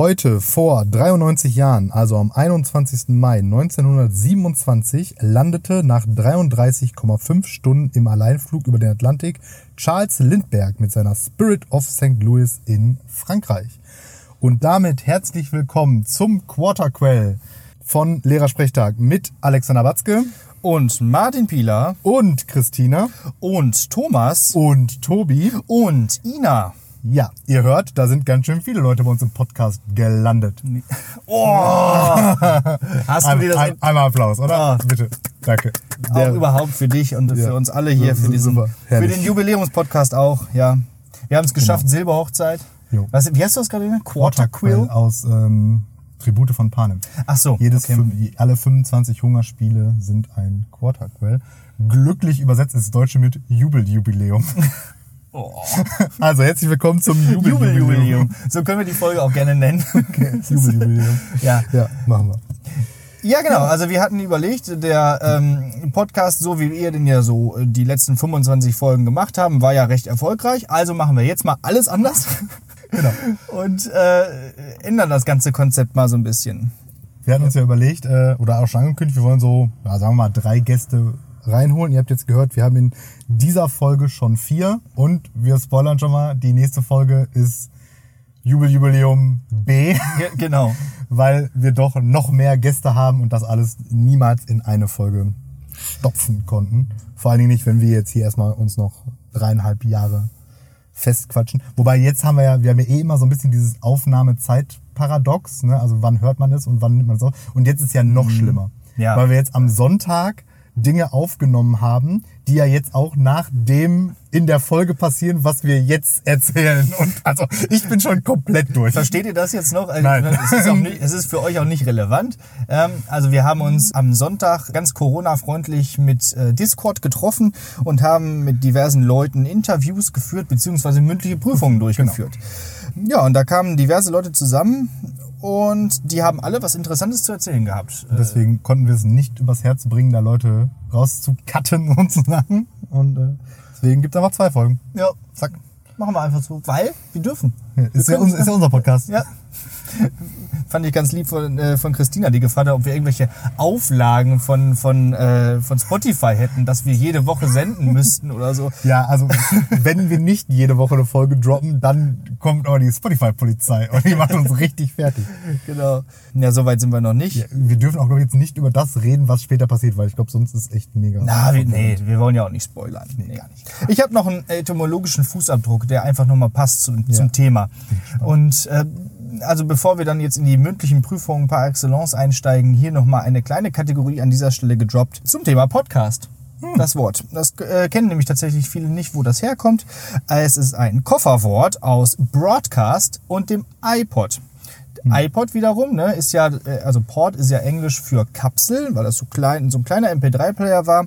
Heute vor 93 Jahren, also am 21. Mai 1927, landete nach 33,5 Stunden im Alleinflug über den Atlantik Charles Lindbergh mit seiner Spirit of St. Louis in Frankreich. Und damit herzlich willkommen zum Quarterquell von Lehrersprechtag mit Alexander Batzke und Martin Pieler und Christina und Thomas und Tobi und Ina. Ja, ihr hört, da sind ganz schön viele Leute bei uns im Podcast gelandet. Oh! Hast du dir das ein, einmal Applaus, oder? Ah. Bitte. Danke. auch Der- überhaupt für dich und Ja. für uns alle hier, für, diesen, super. für den Jubiläumspodcast auch, ja. Wir haben es geschafft, Silberhochzeit. Jo. Was, wie hast du das gerade genannt? Quarterquill? aus ähm, Tribute von Panem. Ach so, Jedes okay. alle 25 Hungerspiele sind ein Quarterquell. Glücklich übersetzt ins Deutsche mit Jubeljubiläum. Oh. Also herzlich willkommen zum Jubeljubiläum. Jubeljubiläum. So können wir die Folge auch gerne nennen. Jubeljubiläum. ja. Ja, machen wir. Ja, genau. Also wir hatten überlegt, der ähm, Podcast, so wie wir den ja so äh, die letzten 25 Folgen gemacht haben, war ja recht erfolgreich. Also machen wir jetzt mal alles anders Genau. und äh, ändern das ganze Konzept mal so ein bisschen. Wir hatten uns ja überlegt, äh, oder auch schon angekündigt, wir wollen so, ja, sagen wir mal, drei Gäste reinholen. Ihr habt jetzt gehört, wir haben in dieser Folge schon vier und wir spoilern schon mal, die nächste Folge ist Jubeljubiläum B, Ge genau. weil wir doch noch mehr Gäste haben und das alles niemals in eine Folge stopfen konnten. Vor allen Dingen nicht, wenn wir jetzt hier erstmal uns noch dreieinhalb Jahre festquatschen. Wobei jetzt haben wir ja, wir haben ja eh immer so ein bisschen dieses Aufnahmezeitparadox, ne? Also wann hört man es und wann nimmt man es auf? Und jetzt ist ja noch schlimmer. Ja. Weil wir jetzt am Sonntag Dinge aufgenommen haben, die ja jetzt auch nach dem in der Folge passieren, was wir jetzt erzählen. Und also ich bin schon komplett durch. Versteht ihr das jetzt noch? Also, Nein. Es ist, auch nicht, es ist für euch auch nicht relevant. Ähm, also wir haben uns am Sonntag ganz Corona-freundlich mit äh, Discord getroffen und haben mit diversen Leuten Interviews geführt beziehungsweise mündliche Prüfungen durchgeführt. Ja, und da kamen diverse Leute zusammen und die haben alle was Interessantes zu erzählen gehabt. Äh, Deswegen konnten wir es nicht übers Herz bringen, da Leute rauszucutten sozusagen. Und äh, deswegen gibt es einfach zwei Folgen. ja, zack. Machen wir einfach so, weil wir dürfen. Ja, Wir ist, ja, können- uns- ist ja unser Podcast. Ja. Fand ich ganz lieb von, äh, von Christina, die gefragt hat, ob wir irgendwelche Auflagen von, von, äh, von Spotify hätten, dass wir jede Woche senden müssten oder so. Ja, also wenn wir nicht jede Woche eine Folge droppen, dann kommt aber die Spotify-Polizei und die macht uns richtig fertig. Genau. Ja, so weit sind wir noch nicht. Ja, wir dürfen auch ich, jetzt nicht über das reden, was später passiert, weil ich glaube, sonst ist echt mega. Na, wir, nee, wir wollen ja auch nicht spoilern. Nee, gar nicht. Ich habe noch einen etymologischen Fußabdruck, der einfach nochmal passt zum, Ja. zum Thema. Und äh, also bevor wir dann jetzt in die mündlichen Prüfungen par excellence einsteigen, hier nochmal eine kleine Kategorie an dieser Stelle gedroppt zum Thema Podcast. Das Wort. Das äh, kennen nämlich tatsächlich viele nicht, wo das herkommt. Es ist ein Kofferwort aus Broadcast und dem iPod. iPod wiederum, ne, ist ja, äh, also Port ist ja Englisch für Kapsel, weil das so klein, so ein kleiner MP3-Player war.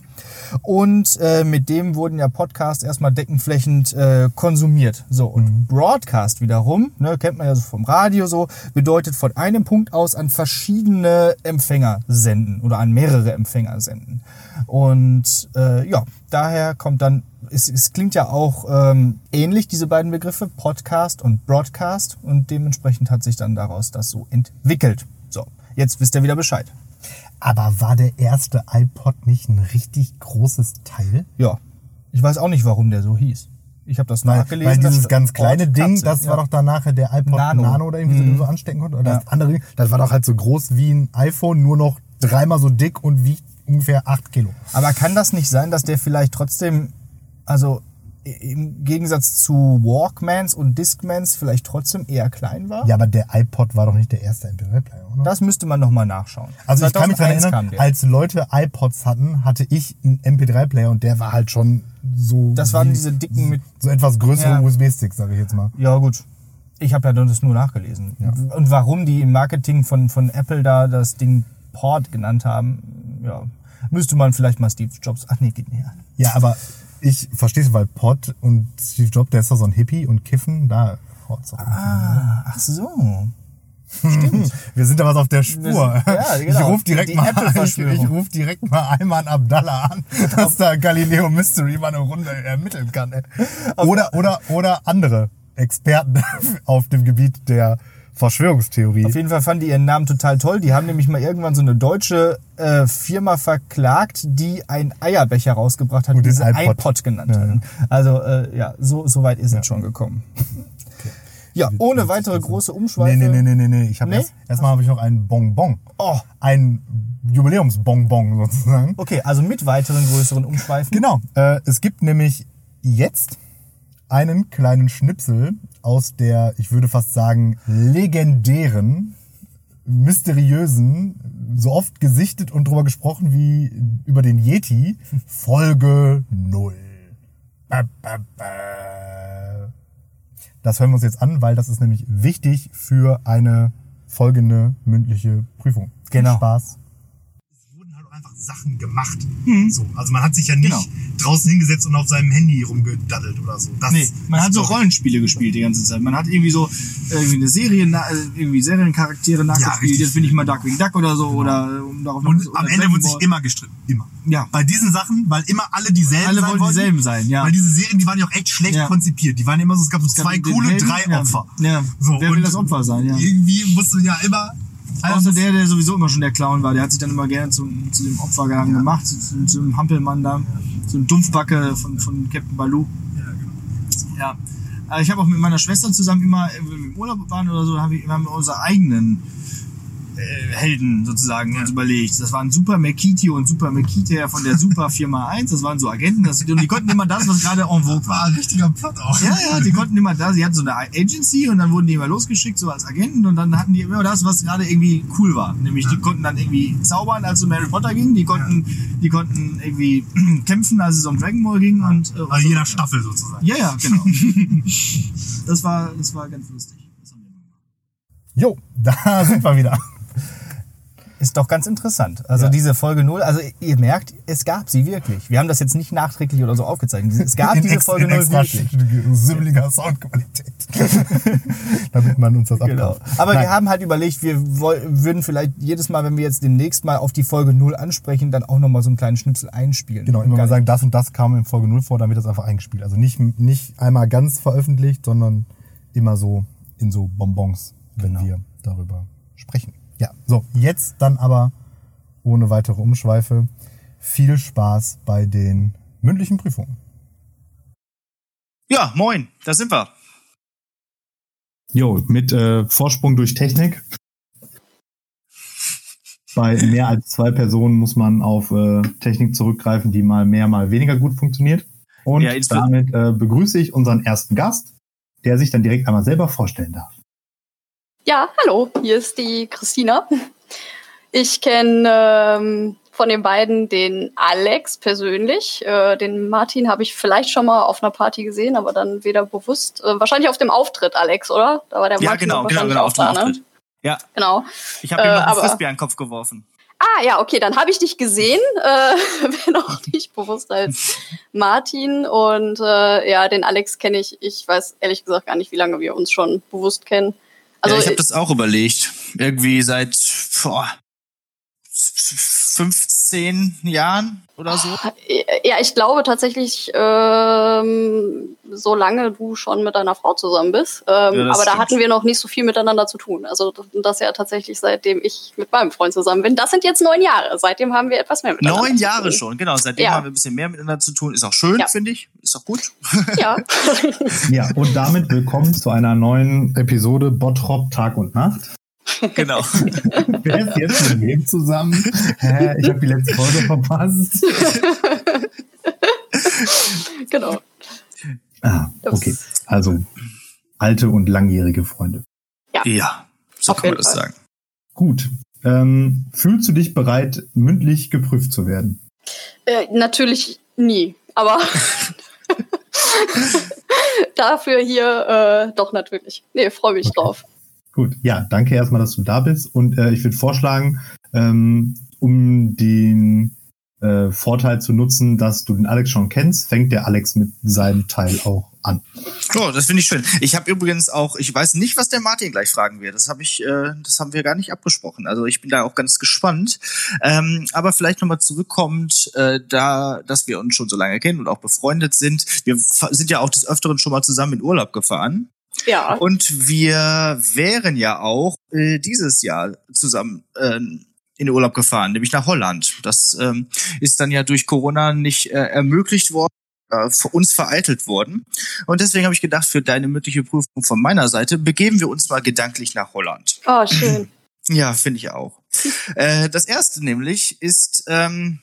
Und äh, mit dem wurden ja Podcasts erstmal deckenflächend äh, konsumiert. So, und Broadcast wiederum, ne, kennt man ja so vom Radio so, bedeutet von einem Punkt aus an verschiedene Empfänger senden oder an mehrere Empfänger senden. Und äh, ja, daher kommt dann, es, es klingt ja auch ähm, ähnlich, diese beiden Begriffe, Podcast und Broadcast. Und dementsprechend hat sich dann daraus das so entwickelt. So, jetzt wisst ihr wieder Bescheid. Aber war der erste iPod nicht ein richtig großes Teil? Ja, ich weiß auch nicht, warum der so hieß. Ich habe das Weil, nachgelesen. weil dieses das ganz kleine Ding, Kapsel, das war ja. doch dann nachher der iPod Nano, Nano. oder irgendwie, du so anstecken konnte. Oder Ja. das andere das war doch halt so groß wie ein iPhone, nur noch dreimal so dick und wiegt ungefähr 8 Kilo. Aber kann das nicht sein, dass der vielleicht trotzdem, also im Gegensatz zu Walkmans und Discmans vielleicht trotzdem eher klein war? Ja, aber der iPod war doch nicht der erste MP3-Player, oder? Das müsste man nochmal nachschauen. Also ich kann mich daran 2001 erinnern, als Leute iPods hatten, hatte ich einen MP3-Player und der war halt schon so... Das waren diese dicken mit So etwas größere Ja. USB-Sticks, sage ich jetzt mal. Ja, gut. Ich habe ja das nur nachgelesen. Und warum die im Marketing von, von Apple da das Ding Port genannt haben, ja, müsste man vielleicht mal Steve Jobs. Ach nee, geht nicht. Ja, aber ich verstehe es, weil Pod und Steve Jobs, der ist doch so ein Hippie und Kiffen, da haut's auch. Ah, ach so. Wir sind da was auf der Spur. sind- ja, genau. Ich rufe direkt, mal- Apple-Verschwörung. ich, ich ruf direkt mal Ayman Abdallah an, dass da Galileo Mystery mal eine Runde ermitteln kann. Ey. Oder, oder, oder andere Experten auf dem Gebiet der Verschwörungstheorie. Auf jeden Fall fanden die ihren Namen total toll. Die haben nämlich mal irgendwann so eine deutsche äh, Firma verklagt, die einen Eierbecher rausgebracht hat und, diese iPod. iPod genannt Ja, hat. Also äh, ja, so, so weit ist es schon gekommen. Ja, ohne weitere große Umschweife. Nee, nee, nee, nee, nee. Ich hab Nee? erst, erstmal habe ich noch einen Bonbon. Oh, Ein Jubiläumsbonbon sozusagen. okay, also mit weiteren größeren Umschweifen. Genau. Äh, es gibt nämlich jetzt einen kleinen Schnipsel aus der, ich würde fast sagen, legendären, mysteriösen, so oft gesichtet und drüber gesprochen wie über den Yeti, Folge 0. Ba, ba, ba. Das hören wir uns jetzt an, weil das ist nämlich wichtig für eine folgende mündliche Prüfung. Viel Genau. Spaß. es wurden halt auch einfach Sachen gemacht. So, also man hat sich ja nicht Genau. draußen hingesetzt und auf seinem Handy rumgedaddelt oder so. Das Nee, man hat so Rollenspiele gespielt die ganze Zeit. Man hat irgendwie so irgendwie eine Serie, äh, irgendwie Seriencharaktere nachgespielt. richtig. Jetzt bin ich mal Darkwing Duck oder so oder äh, um darauf Und am Ende wird sich immer gestritten. Immer. Ja. Bei diesen Sachen, weil immer alle dieselben alle sein wollen wollten. dieselben sein, ja. Weil diese Serien, die waren ja auch echt schlecht Ja. konzipiert. Die waren immer so, es gab so Es zwei coole, Helden, drei ja. Opfer. Ja. So, Wer will das Opfer sein, ja. Irgendwie musste ja immer. Außer der, der sowieso immer schon der Clown war, der hat sich dann immer gerne zum, zu dem Opfergang gemacht, zu, zu dem Hampelmann da, so ein Dumpfbacke von, von Captain Baloo. Ja. Aber ich habe auch mit meiner Schwester zusammen immer, äh, wenn wir im Urlaub waren oder so, haben wir, haben wir unsere eigenen äh, Helden sozusagen uns überlegt. Das waren Super Mekiti und Super Mekite von der Super Firma 1. Das waren so Agenten. Das, und die konnten immer das, was gerade en vogue war. war ein richtiger Plot auch. Ja, ja, die konnten immer da, sie hatten so eine Agency und dann wurden die immer losgeschickt, so als Agenten und dann hatten die immer das, was gerade irgendwie cool war. Nämlich die konnten dann irgendwie zaubern, als es um Harry Potter ging, die konnten, die konnten irgendwie kämpfen, als es um Dragon Ball ging und, äh, Also so. jeder Staffel sozusagen. Ja, ja, genau. das war, das war ganz lustig. Das. Jo, da sind wir wieder. Ist doch ganz interessant. Also Ja. diese Folge 0, also ihr merkt, es gab sie wirklich. Wir haben das jetzt nicht nachträglich oder so aufgezeichnet. Es gab diese ex- Folge in 0 extra wirklich. sibbeliger Soundqualität. Damit man uns das Genau. abkauft. Aber Nein. wir haben halt überlegt, wir würden vielleicht jedes Mal, wenn wir jetzt demnächst mal auf die Folge 0 ansprechen, dann auch nochmal so einen kleinen Schnipsel einspielen. Genau, immer mal sagen, das und das kam in Folge 0 vor, dann wird das einfach eingespielt. Also nicht, nicht einmal ganz veröffentlicht, sondern immer so in so Bonbons, wenn Genau. wir darüber sprechen. Ja, so, jetzt dann aber ohne weitere Umschweife viel Spaß bei den mündlichen Prüfungen. Ja, moin, da sind wir. Jo, mit äh, Vorsprung durch Technik. Bei mehr als zwei Personen muss man auf äh, Technik zurückgreifen, die mal mehr, mal weniger gut funktioniert. Und Ja, damit äh, begrüße ich unseren ersten Gast, der sich dann direkt einmal selber vorstellen darf. Ja, hallo, hier ist die Christina. Ich kenne ähm, von den beiden den Alex persönlich. Äh, den Martin habe ich vielleicht schon mal auf einer Party gesehen, aber dann weder bewusst. Äh, wahrscheinlich auf dem Auftritt, Alex, oder? Da war der Ja, Martin genau, genau, genau, auf dem da, ne? Auftritt. Ja, Genau. ich habe Äh, ihm noch einen Frisbee an den Kopf geworfen. Ah, ja, okay, dann habe ich dich gesehen, äh, wenn auch nicht bewusst als Martin. Und äh, ja, den Alex kenne ich. Ich weiß ehrlich gesagt gar nicht, wie lange wir uns schon bewusst kennen. Also ja, ich habe das auch überlegt. Irgendwie seit boah, 15 Jahren oder so. Ja, ich glaube tatsächlich, ähm, solange du schon mit deiner Frau zusammen bist. Ähm, Ja, aber da stimmt. hatten wir noch nicht so viel miteinander zu tun. Also das- ja tatsächlich seitdem ich mit meinem Freund zusammen bin. Das sind jetzt neun Jahre. Seitdem haben wir etwas mehr miteinander Neun zu Jahre tun. schon, genau. Seitdem Ja. haben wir ein bisschen mehr miteinander zu tun. Ist auch schön, Ja. finde ich. Ist auch gut. Ja. Ja, und damit willkommen zu einer neuen Episode Bottrop Tag und Nacht. genau. Wer ist jetzt mit wem zusammen? Hä, ich habe die letzte Folge verpasst. genau. Ah, okay. Also alte und langjährige Freunde. Ja, so Auf kann man das Fall. sagen. Gut. Ähm, fühlst du dich bereit, mündlich geprüft zu werden? Äh, natürlich nie. Aber dafür hier äh, doch natürlich. Nee, freue mich Okay. drauf. Gut, ja, danke erstmal, dass du da bist. Und äh, ich würde vorschlagen, ähm, um den äh, Vorteil zu nutzen, dass du den Alex schon kennst, fängt der Alex mit seinem Teil auch an. Oh, das finde ich schön. Ich habe übrigens auch, ich weiß nicht, was der Martin gleich fragen wird. Das habe ich, äh, das haben wir gar nicht abgesprochen. Also ich bin da auch ganz gespannt. Ähm, aber vielleicht nochmal zurückkommend, äh, da, dass wir uns schon so lange kennen und auch befreundet sind. Wir sind ja auch des Öfteren schon mal zusammen in Urlaub gefahren. Ja. Und wir wären ja auch äh, dieses Jahr zusammen äh, in den Urlaub gefahren, nämlich nach Holland. Das ähm, ist dann ja durch Corona nicht äh, ermöglicht worden, äh, für uns vereitelt worden. Und deswegen habe ich gedacht, für deine mündliche Prüfung von meiner Seite begeben wir uns mal gedanklich nach Holland. Oh, schön. Ja, finde ich auch. äh, das erste nämlich ist, ähm,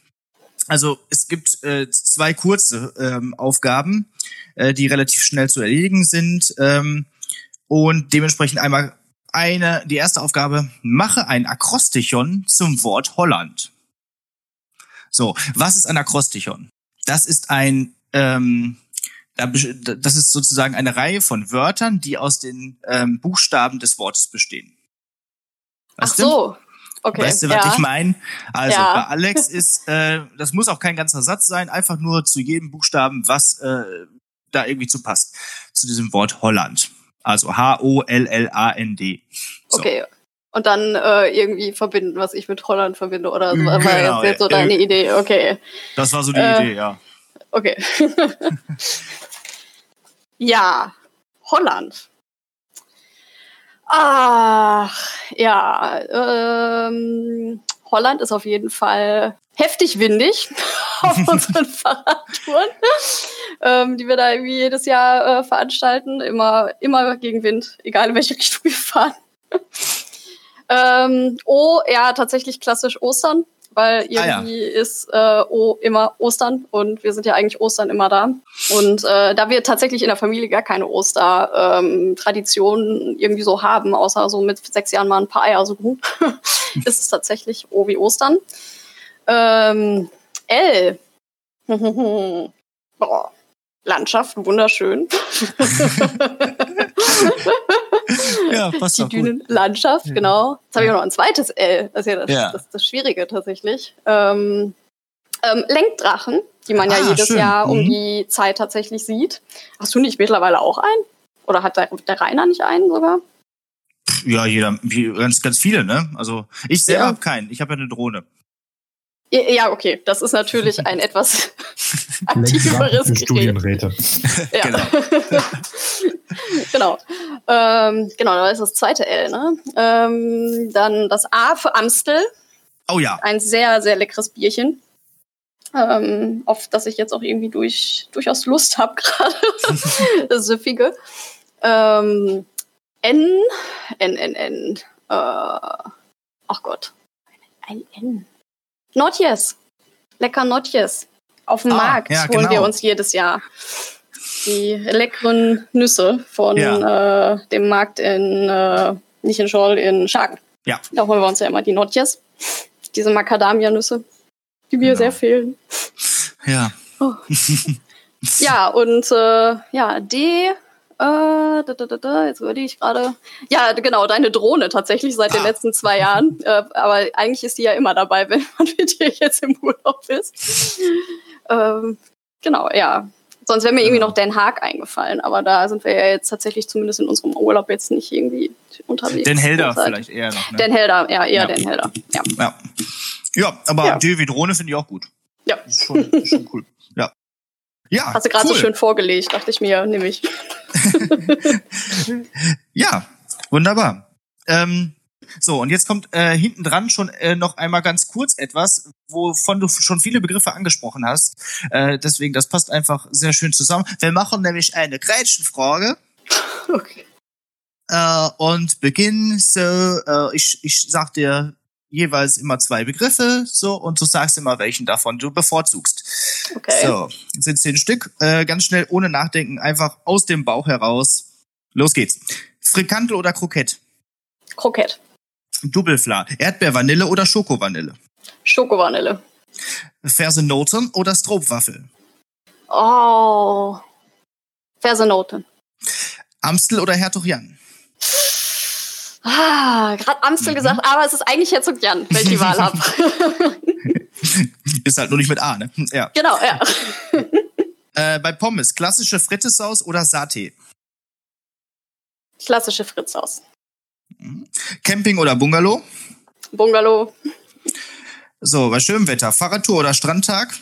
also es gibt äh, zwei kurze ähm, Aufgaben, äh, die relativ schnell zu erledigen sind. Ähm, und dementsprechend einmal eine, die erste Aufgabe, mache ein Akrostichon zum Wort Holland. So, was ist ein Akrostichon? Das ist ein, ähm, das ist sozusagen eine Reihe von Wörtern, die aus den ähm, Buchstaben des Wortes bestehen. Ach Weißt du? Okay. Weißt du, was ja. ich meine? Also Ja. bei Alex ist, äh, das muss auch kein ganzer Satz sein, einfach nur zu jedem Buchstaben, was äh, da irgendwie zu passt, zu diesem Wort Holland. Also H-O-L-L-A-N-D. So. Okay. Und dann äh, irgendwie verbinden, was ich mit Holland verbinde oder so. Genau, war jetzt, jetzt so deine Idee. Okay. Das war so die Äh, Idee, ja. Okay. ja, Holland. Ach, ja. Ähm, Holland ist auf jeden Fall heftig windig auf unseren Fahrradtouren, ähm, die wir da irgendwie jedes Jahr äh, veranstalten. Immer, immer gegen Wind, egal in welche Richtung wir fahren. ähm, oh, ja, tatsächlich klassisch Ostern, weil Ah, ja. irgendwie ist äh, oh, immer Ostern und wir sind ja eigentlich Ostern immer da. Und äh, da wir tatsächlich in der Familie gar keine Oster-Tradition irgendwie so haben, außer so mit sechs Jahren mal ein paar Eier suchen, ist es tatsächlich O wie Ostern. Ähm, L. Boah. Landschaft, wunderschön. Ja, passt Die. Dünenlandschaft, genau. Jetzt habe ich auch noch ein zweites L. Das ist ja das, Ja. das, das Schwierige tatsächlich. Ähm, ähm, Lenkdrachen, die man ja Ah, jedes schön. Jahr um Mhm. die Zeit tatsächlich sieht. Hast du nicht mittlerweile auch einen? Oder hat der, der Rainer nicht einen sogar? Ja, jeder, ganz, ganz viele, ne? Also ich selber Ja. habe keinen. Ich habe ja eine Drohne. Ja, Ja, okay, das ist natürlich ein etwas aktiveres für Gerät. Studienräte. Ja. Genau. genau. Ähm, genau, da ist das zweite L, ne? Ähm, dann das A für Amstel. Oh ja. Ein sehr, sehr leckeres Bierchen. Ähm, auf das ich jetzt auch irgendwie durch, durchaus Lust habe gerade. das Süffige. Ähm, N, N, N, N. Äh, ach Gott. Ein N. Notjes. Lecker Notjes. Auf dem Ah, Markt ja, holen wir genau. uns jedes Jahr. Die leckeren Nüsse von Ja. äh, dem Markt in, äh, nicht in Scholl, in Schagen. Ja. Da holen wir uns ja immer die Notjes. Diese Macadamia-Nüsse, die mir Genau. sehr fehlen. Ja. Ja, und äh, ja, D. Äh, da, da, da, da, jetzt überlege ich gerade. Ja, genau, deine Drohne tatsächlich seit den Ah. letzten zwei Jahren. Äh, aber eigentlich ist die ja immer dabei, wenn man mit dir jetzt im Urlaub ist. Ähm, genau, ja. Sonst wäre mir irgendwie noch Den Haag eingefallen, aber da sind wir ja jetzt tatsächlich zumindest in unserem Urlaub jetzt nicht irgendwie unterwegs. Den Helder vielleicht eher noch, ne? Den Helder, ja, eher Ja. den Helder. Ja. ja. ja, aber Ja. Drohne finde ich auch gut. Ja. Ist schon, ist schon cool. Ja. Ja, Hast du gerade cool. so schön vorgelegt, dachte ich mir, nehme ich. Ja, wunderbar. Ähm, so, und jetzt kommt äh, hinten dran schon äh, noch einmal ganz kurz etwas, wovon du schon viele Begriffe angesprochen hast. Äh, deswegen, das passt einfach sehr schön zusammen. Wir machen nämlich eine Gretchenfrage Okay. äh, und beginnen so, äh, ich, ich sag dir jeweils immer zwei Begriffe, so, und du sagst immer, welchen davon du bevorzugst. okay. So, sind zehn Stück. Äh, ganz schnell, ohne Nachdenken, einfach aus dem Bauch heraus. Los geht's. Frikantel oder Krokett? Krokett. Doppelfla. Erdbeer, Vanille oder Schokovanille? Schokovanille. Fersenoten oder Stroopwaffel? Oh. Versenoten. Amstel oder Herzog Jan? Ah, gerade Amstel Mhm. gesagt, aber es ist eigentlich Herzog Jan, wenn ich die Wahl habe. Ist halt nur nicht mit A, ne? Ja. genau, ja. Äh, bei Pommes, klassische Frittesauce oder Satay? Klassische Fritzhaus. Camping oder Bungalow? Bungalow. So, bei schönem Wetter, Fahrradtour oder Strandtag?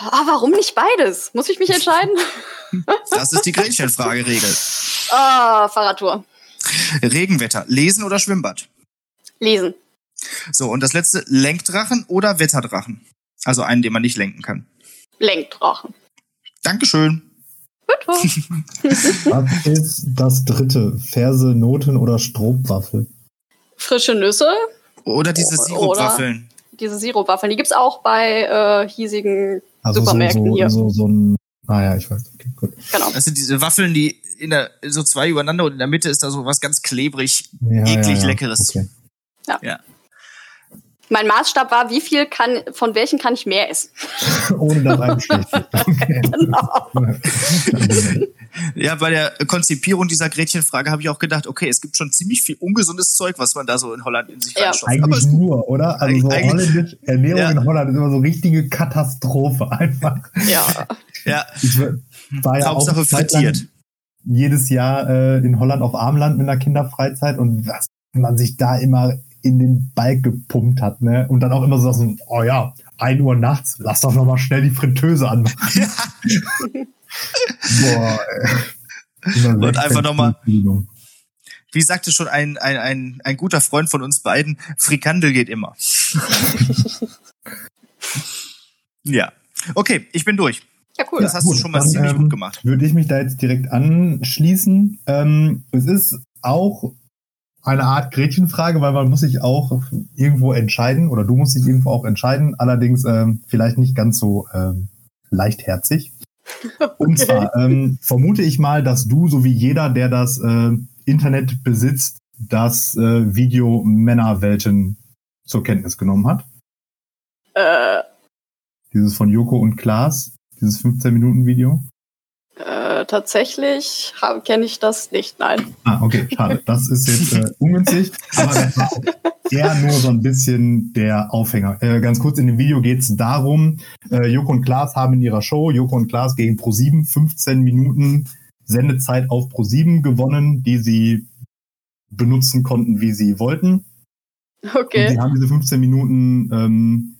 Ah, warum nicht beides? Muss ich mich entscheiden? Das ist die Gretchenfrage-Regel. Ah, Fahrradtour. Regenwetter, Lesen oder Schwimmbad? Lesen. So, und das letzte, Lenkdrachen oder Wetterdrachen? Also einen, den man nicht lenken kann. Lenkdrachen. Dankeschön. Was ist das dritte? Ferse, Noten oder Strobwaffel? Frische Nüsse. Oder diese Sirupwaffeln. Diese Sirupwaffeln. Die gibt's auch bei äh, hiesigen Also so, Supermärkten so, hier. so, so ein. Ah ja, ich weiß. Okay, gut. Genau. Das sind diese Waffeln, die in der, so zwei übereinander und in der Mitte ist da so was ganz klebrig, Ja, eklig ja, ja. leckeres. Okay. Ja. Mein Maßstab war, wie viel kann, von welchen kann ich mehr essen? Ohne wird. Okay. Genau. Ja, bei der Konzipierung dieser Gretchenfrage habe ich auch gedacht, okay, es gibt schon ziemlich viel ungesundes Zeug, was man da so in Holland in sich Ja. reinstopft. Aber Eigentlich ist gut. nur, oder? Also so Eig- eigentlich- holländisch Ernährung Ja. in Holland ist immer so richtige Katastrophe einfach. Ja. Ja, Ich war ja Hauptsache auch frittiert. jedes Jahr äh, in Holland auf Armland mit einer Kinderfreizeit und was man sich da immer in den Balk gepumpt hat, ne? Und dann auch immer so, so oh ja, 1 Uhr nachts, lass doch noch mal schnell die Fritteuse anmachen. Boah, ey. Und 16 einfach noch mal- Stunden. Wie sagte schon ein, ein, ein, ein guter Freund von uns beiden, Frikandel geht immer. ja. Okay, ich bin durch. Ja, cool. Das hast du Gut, schon mal dann, ziemlich ähm, gut gemacht. Würde ich mich da jetzt direkt anschließen. Ähm, es ist auch eine Art Gretchenfrage, weil man muss sich auch irgendwo entscheiden oder du musst dich irgendwo auch entscheiden, allerdings ähm, vielleicht nicht ganz so ähm, leichtherzig. Und zwar ähm, vermute ich mal, dass du, so wie jeder, der das äh, Internet besitzt, das äh, Video Männerwelten zur Kenntnis genommen hat. Äh, Dieses von Joko und Klaas, dieses 15-Minuten-Video. Äh, tatsächlich kenne ich das nicht, nein. Ah, okay, schade. Das ist jetzt äh, ungünstig, aber das war eher nur so ein bisschen der Aufhänger. Äh, ganz kurz in dem Video geht es darum, äh, Joko und Klaas haben in ihrer Show Joko und Klaas gegen Pro7 15 Minuten Sendezeit auf Pro7 gewonnen, die sie benutzen konnten, wie sie wollten. Und Okay. sie haben diese 15 Minuten ähm,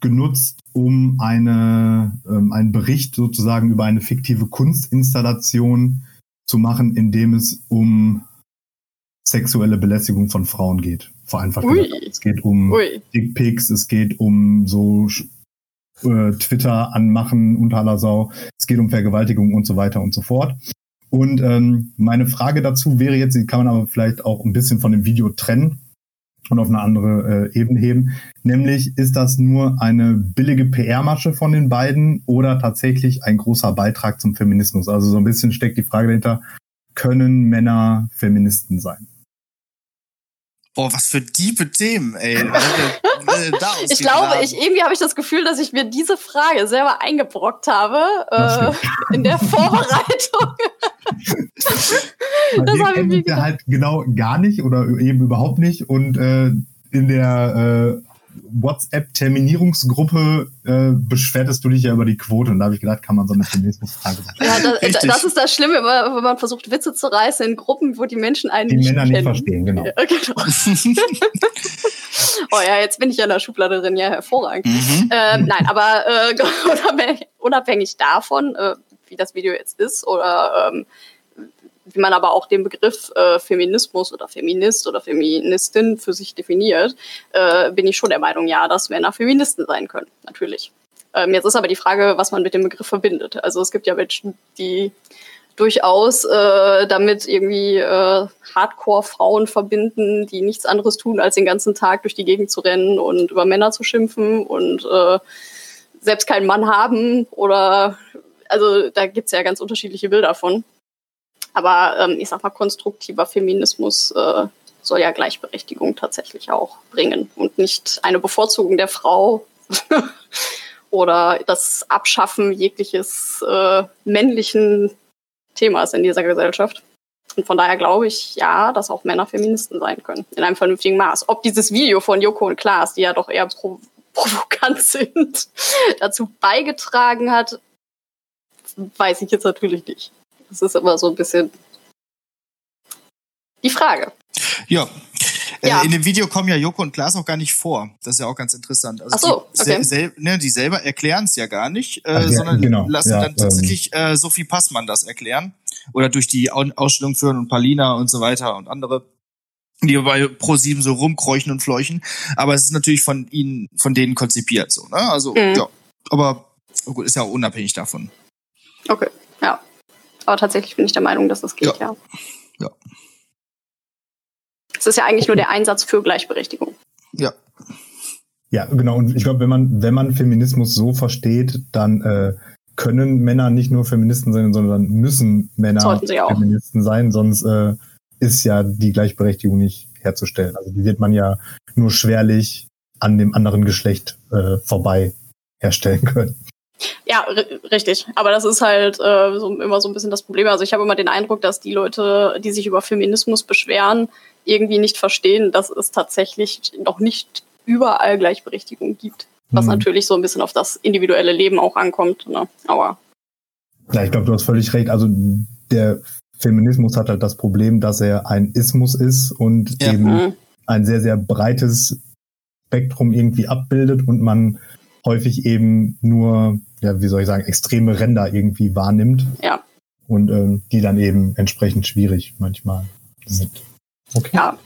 genutzt, um eine, ähm, einen Bericht sozusagen über eine fiktive Kunstinstallation zu machen, in dem es um sexuelle Belästigung von Frauen geht. Vereinfacht Ui. gesagt. Es geht um Ui. Dickpics, es geht um so äh, Twitter anmachen unter aller Sau, es geht um Vergewaltigung und so weiter und so fort. Und ähm, meine Frage dazu wäre jetzt, die kann man aber vielleicht auch ein bisschen von dem Video trennen und auf eine andere äh, Ebene heben. Nämlich, ist das nur eine billige PR-Masche von den beiden oder tatsächlich ein großer Beitrag zum Feminismus? Also so ein bisschen steckt die Frage dahinter, können Männer Feministen sein? Boah, was für diebe Themen, ey. Ich glaube, ich irgendwie habe ich das Gefühl, dass ich mir diese Frage selber eingebrockt habe äh, in der Vorbereitung. Das wir hab ich mir halt genau gar nicht oder eben überhaupt nicht. Und äh, in der äh, WhatsApp-Terminierungsgruppe äh, beschwertest du dich ja über die Quote. Und da habe ich gedacht, kann man so eine Feminismusfrage machen. Ja, das, das ist das Schlimme, wenn man versucht, Witze zu reißen in Gruppen, wo die Menschen einen Die nicht Männer nicht verstehen, genau. Ja, genau. oh ja, jetzt bin ich ja in der Schublade drin, ja, hervorragend. Mhm. Ähm, nein, aber äh, unabhängig, unabhängig davon, äh, wie das Video jetzt ist oder ähm, wie man aber auch den Begriff äh, Feminismus oder Feminist oder Feministin für sich definiert, äh, bin ich schon der Meinung, ja, dass Männer Feministen sein können, natürlich. Ähm, jetzt ist aber die Frage, was man mit dem Begriff verbindet. Also es gibt ja Menschen, die durchaus äh, damit irgendwie äh, Hardcore-Frauen verbinden, die nichts anderes tun, als den ganzen Tag durch die Gegend zu rennen und über Männer zu schimpfen und äh, selbst keinen Mann haben oder also da gibt's ja ganz unterschiedliche Bilder von. Aber ähm, ich sag mal, konstruktiver Feminismus äh, soll ja Gleichberechtigung tatsächlich auch bringen und nicht eine Bevorzugung der Frau oder das Abschaffen jegliches äh, männlichen Themas in dieser Gesellschaft. Und von daher glaube ich, ja, dass auch Männer Feministen sein können, in einem vernünftigen Maß. Ob dieses Video von Joko und Klaas, die ja doch eher pro provokant sind, dazu beigetragen hat, weiß ich jetzt natürlich nicht. Das ist immer so ein bisschen die Frage. Ja. Ja. Äh, in dem Video kommen ja Joko und Klaas auch gar nicht vor. Das ist ja auch ganz interessant. Also Ach so, die, okay. sel sel ne, die selber erklären es ja gar nicht, äh, Ach ja, sondern genau, lassen ja, dann ähm. tatsächlich äh, Sophie Passmann das erklären. Oder durch die Au- Ausstellung führen und Paulina und so weiter und andere, die bei Pro7 so rumkräuchen und fleuchen. Aber es ist natürlich von ihnen, von denen konzipiert so. Ne? Also, Mhm. ja. Aber gut, ist ja auch unabhängig davon. Okay, ja. Aber tatsächlich bin ich der Meinung, dass das geht, ja. Ja. Es ist ja eigentlich nur der Einsatz für Gleichberechtigung. Ja. Ja, genau. Und ich glaube, wenn man, wenn man Feminismus so versteht, dann äh, können Männer nicht nur Feministen sein, sondern müssen Männer Sollten sie auch. Feministen sein, sonst äh, ist ja die Gleichberechtigung nicht herzustellen. Also die wird man ja nur schwerlich an dem anderen Geschlecht äh, vorbei herstellen können. Ja, ri- richtig. Aber das ist halt äh, so, immer so ein bisschen das Problem. Also ich habe immer den Eindruck, dass die Leute, die sich über Feminismus beschweren, irgendwie nicht verstehen, dass es tatsächlich noch nicht überall Gleichberechtigung gibt. Was Mhm. natürlich so ein bisschen auf das individuelle Leben auch ankommt. Ne? Aber Ja, ich glaube, du hast völlig recht. Also der Feminismus hat halt das Problem, dass er ein Ismus ist und Ja. eben mh, ein sehr, sehr breites Spektrum irgendwie abbildet und man häufig eben nur, ja, wie soll ich sagen, extreme Ränder irgendwie wahrnimmt ja, und ähm, die dann eben entsprechend schwierig manchmal sind. Okay. ja.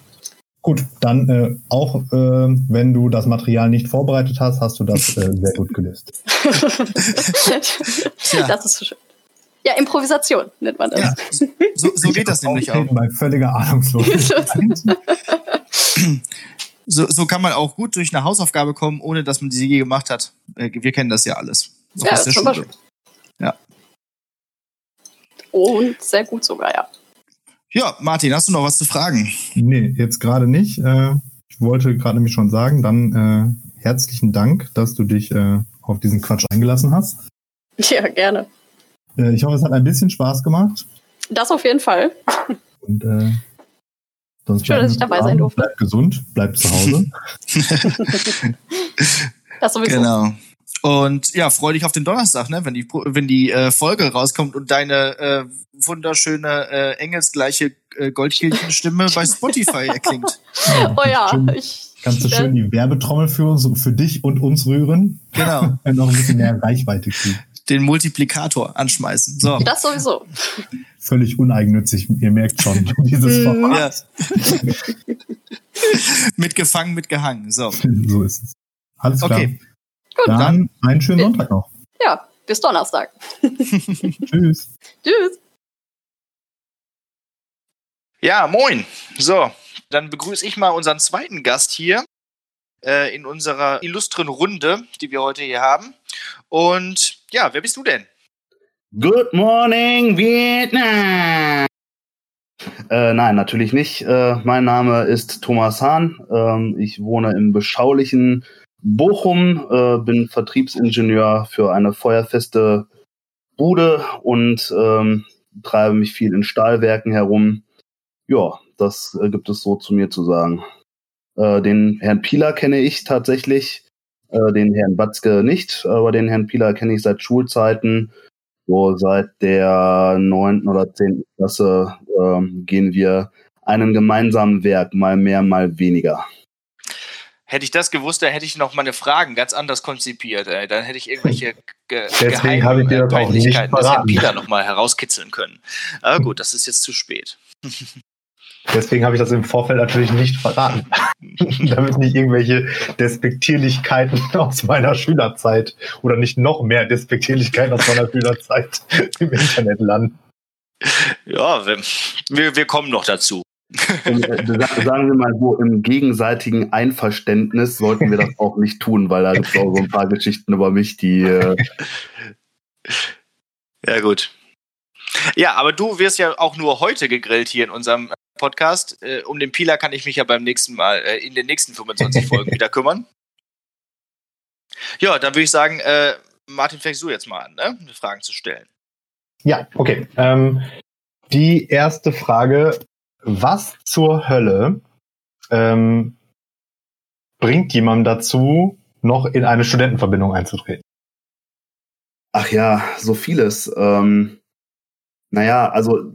Gut, dann äh, auch äh, wenn du das Material nicht vorbereitet hast, hast du das äh, sehr gut gelöst. Tja. Das ist so schön. Ja, Improvisation nennt man das. Ja. So, so geht das nämlich auch. Bei völliger Ahnungslosigkeit. So, so kann man auch gut durch eine Hausaufgabe kommen, ohne dass man sie je gemacht hat. Äh, Wir kennen das ja alles. Auch Ja, zum. Beispiel. Ja. Und sehr gut sogar, ja. ja, Martin, hast du noch was zu fragen? Nee, jetzt gerade nicht. Äh, ich wollte gerade nämlich schon sagen, dann äh, herzlichen Dank, dass du dich äh, auf diesen Quatsch eingelassen hast. Ja, gerne. Äh, ich hoffe, es hat ein bisschen Spaß gemacht. Das auf jeden Fall. Und äh, sonst Schön, dass ich dabei sein durfte. Bleibt gesund, bleibt zu Hause. Das sowieso. Genau. Und ja, freu dich auf den Donnerstag, ne? wenn die, wenn die äh, Folge rauskommt und deine äh, wunderschöne, äh, engelsgleiche äh, Goldkehlchenstimme bei Spotify erklingt. Oh ja, Schön, ich. kannst du ich schön die Werbetrommel für uns, für dich und uns rühren. Genau. Und noch ein bisschen mehr Reichweite kriegen. Den Multiplikator anschmeißen. So. Das sowieso. Völlig uneigennützig, ihr merkt schon, dieses Mhm. Format. Ja. mitgefangen, mitgehangen. So. So ist es. Alles klar. Okay. Gut, Dann einen schönen Sonntag noch. Ja, bis Donnerstag. Tschüss. Tschüss. Ja, moin. So, dann begrüße ich mal unseren zweiten Gast hier äh, in unserer illustren Runde, die wir heute hier haben. Und ja, wer bist du denn? Good morning, Vietnam! Äh, nein, natürlich nicht. Äh, mein Name ist Thomas Hahn. Ähm, ich wohne im beschaulichen Bochum, äh, bin Vertriebsingenieur für eine feuerfeste Bude und ähm, treibe mich viel in Stahlwerken herum. Ja, das äh, gibt es so zu mir zu sagen. Äh, den Herrn Pieler kenne ich tatsächlich, äh, den Herrn Batzke nicht, aber den Herrn Pieler kenne ich seit Schulzeiten. So seit der neunten oder zehnten Klasse ähm, gehen wir einen gemeinsamen Werk, mal mehr, mal weniger. Hätte ich das gewusst, dann hätte ich noch meine Fragen ganz anders konzipiert. Ey. Dann hätte ich irgendwelche ge Deswegen habe ich dir das auch nicht Peinlichkeiten des Herrn verraten. Pieler nochmal herauskitzeln können. Aber gut, das ist jetzt zu spät. Deswegen habe ich das im Vorfeld natürlich nicht verraten. Damit nicht irgendwelche Despektierlichkeiten aus meiner Schülerzeit oder nicht noch mehr Despektierlichkeiten aus meiner Schülerzeit im Internet landen. Ja, wir, wir, kommen noch dazu. Sagen wir mal so, im gegenseitigen Einverständnis sollten wir das auch nicht tun, weil da gibt es auch so ein paar Geschichten über mich, die äh, Ja, gut. Ja, aber du wirst ja auch nur heute gegrillt hier in unserem Podcast. Äh, um den Pieler kann ich mich ja beim nächsten Mal, äh, in den nächsten 25 Folgen wieder kümmern. Ja, dann würde ich sagen, äh, Martin, fängst du jetzt mal an, ne? Fragen zu stellen. Ja, okay. Ähm, die erste Frage: Was zur Hölle ähm, bringt jemandem dazu, noch in eine Studentenverbindung einzutreten? Ach ja, so vieles. Ähm, naja, also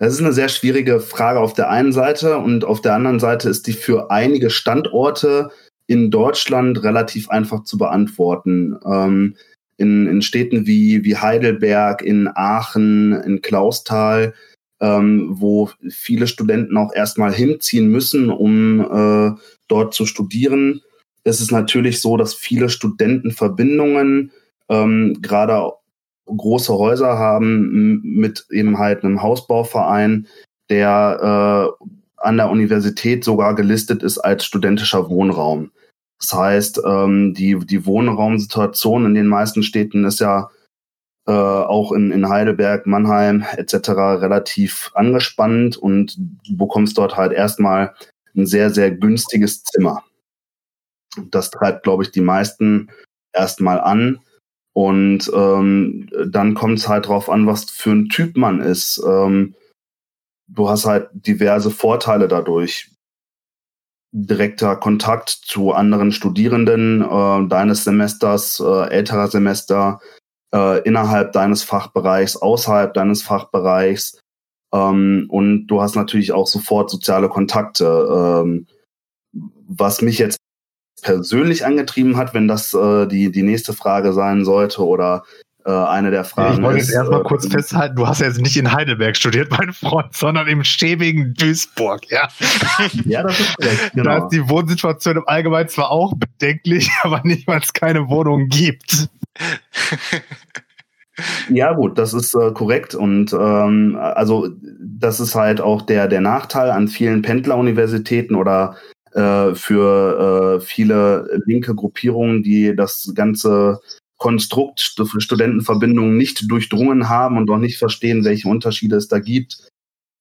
Das ist eine sehr schwierige Frage auf der einen Seite und auf der anderen Seite ist die für einige Standorte in Deutschland relativ einfach zu beantworten. Ähm, in, in Städten wie, wie Heidelberg, in Aachen, in Klausthal, ähm, wo viele Studenten auch erstmal hinziehen müssen, um äh, dort zu studieren, ist es natürlich so, dass viele Studentenverbindungen ähm, gerade große Häuser haben mit eben halt einem Hausbauverein, der äh, an der Universität sogar gelistet ist als studentischer Wohnraum. Das heißt, ähm, die, die Wohnraumsituation in den meisten Städten ist ja äh, auch in, in Heidelberg, Mannheim etc. relativ angespannt und du bekommst dort halt erstmal ein sehr, sehr günstiges Zimmer. Das treibt, glaube ich, die meisten erstmal an. Und ähm, dann kommt es halt drauf an, was für ein Typ man ist. Ähm, du hast halt diverse Vorteile dadurch. Direkter Kontakt zu anderen Studierenden äh, deines Semesters, äh, älterer Semester, äh, innerhalb deines Fachbereichs, außerhalb deines Fachbereichs. Ähm, und du hast natürlich auch sofort soziale Kontakte. Ähm, was mich jetzt persönlich angetrieben hat, wenn das äh, die, die nächste Frage sein sollte oder äh, eine der Fragen. Ich wollte jetzt erstmal äh, kurz festhalten, du hast ja jetzt nicht in Heidelberg studiert, mein Freund, sondern im schäbigen Duisburg, ja. ja, das ist korrekt, genau. Da ist die Wohnsituation im Allgemeinen zwar auch bedenklich, aber nicht, weil es keine Wohnungen gibt. Ja, gut, das ist äh, korrekt. Und ähm, also das ist halt auch der, der Nachteil an vielen Pendleruniversitäten oder äh, für äh, viele linke Gruppierungen, die das ganze Konstrukt für Studentenverbindungen nicht durchdrungen haben und auch nicht verstehen, welche Unterschiede es da gibt.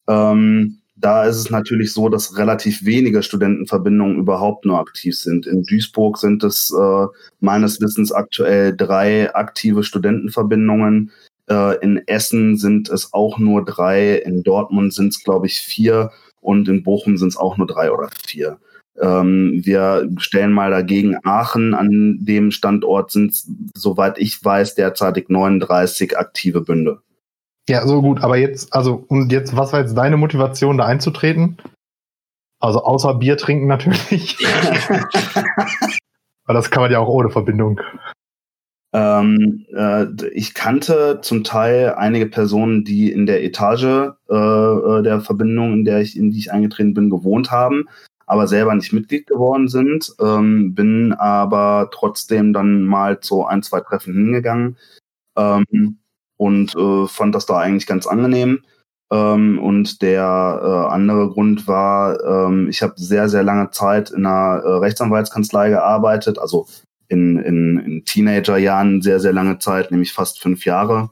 Ähm, da ist es natürlich so, dass relativ wenige Studentenverbindungen überhaupt nur aktiv sind. In Duisburg sind es äh, meines Wissens aktuell drei aktive Studentenverbindungen. Äh, in Essen sind es auch nur drei. In Dortmund sind es, glaube ich, vier. Und in Bochum sind es auch nur drei oder vier. Ähm, wir stellen mal dagegen Aachen an dem Standort sind, soweit ich weiß, derzeitig 39 aktive Bünde. Ja, so gut, aber jetzt, also, und jetzt, was war jetzt deine Motivation, da einzutreten? Also außer Bier trinken natürlich. Aber das kann man ja auch ohne Verbindung. Ähm, äh, ich kannte zum Teil einige Personen, die in der Etage äh, äh, der Verbindung, in der ich, in die ich eingetreten bin, gewohnt haben, aber selber nicht Mitglied geworden sind. Ähm, bin aber trotzdem dann mal zu ein, zwei Treffen hingegangen. Ähm, und äh, fand das da eigentlich ganz angenehm. Ähm, und der äh, andere Grund war, ähm, ich habe sehr, sehr lange Zeit in einer äh, Rechtsanwaltskanzlei gearbeitet, also in, in, in Teenagerjahren sehr, sehr lange Zeit, nämlich fast fünf Jahre.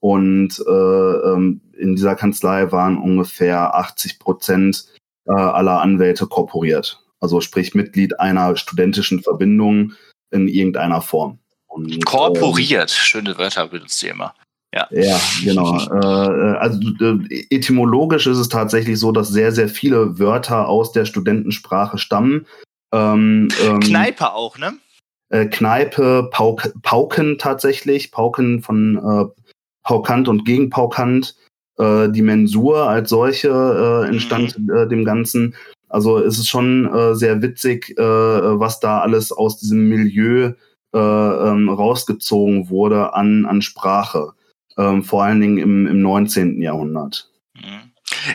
Und äh, ähm, in dieser Kanzlei waren ungefähr 80 Prozent äh, aller Anwälte korporiert. Also sprich Mitglied einer studentischen Verbindung in irgendeiner Form. Und, korporiert, ähm, schöne Wörter benutzt ihr immer. Ja, ja genau. Äh, also äh, etymologisch ist es tatsächlich so, dass sehr, sehr viele Wörter aus der Studentensprache stammen. Ähm, ähm, Kneipe auch, ne? Äh, Kneipe, Pauk, Pauken tatsächlich, Pauken von äh, Paukant und Gegenpaukant. Äh, die Mensur als solche äh, entstand mhm. äh, dem Ganzen. Also es ist schon äh, sehr witzig, äh, was da alles aus diesem Milieu äh, ähm, rausgezogen wurde an, an Sprache ähm, vor allen Dingen im, im 19. Jahrhundert. Mhm.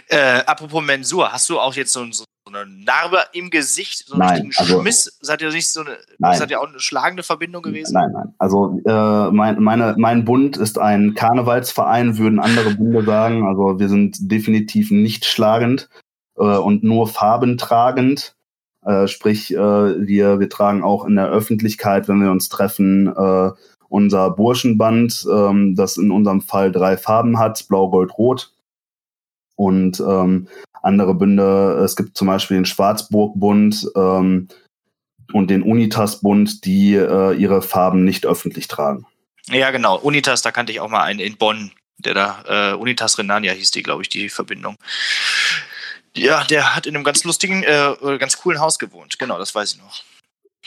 Äh, apropos Mensur, hast du auch jetzt so, so, eine Narbe im Gesicht, so einen nein, also, Schmiss? Seid ihr nicht so eine, nein. seid ihr auch eine schlagende Verbindung gewesen? Nein, nein. Also äh, mein, meine, mein Bund ist ein Karnevalsverein, würden andere Bunde sagen. Also wir sind definitiv nicht schlagend äh, und nur farbentragend. Äh, sprich, äh, wir, wir tragen auch in der Öffentlichkeit, wenn wir uns treffen, äh, unser Burschenband, ähm, das in unserem Fall drei Farben hat, blau, gold, rot. Und ähm, andere Bünde, es gibt zum Beispiel den Schwarzburg-Bund ähm, und den Unitas-Bund, die äh, ihre Farben nicht öffentlich tragen. Ja, genau. Unitas, da kannte ich auch mal einen in Bonn, der da, äh, Unitas Renania hieß die, glaube ich, die Verbindung. Ja, der hat in einem ganz lustigen, äh, ganz coolen Haus gewohnt. Genau, das weiß ich noch.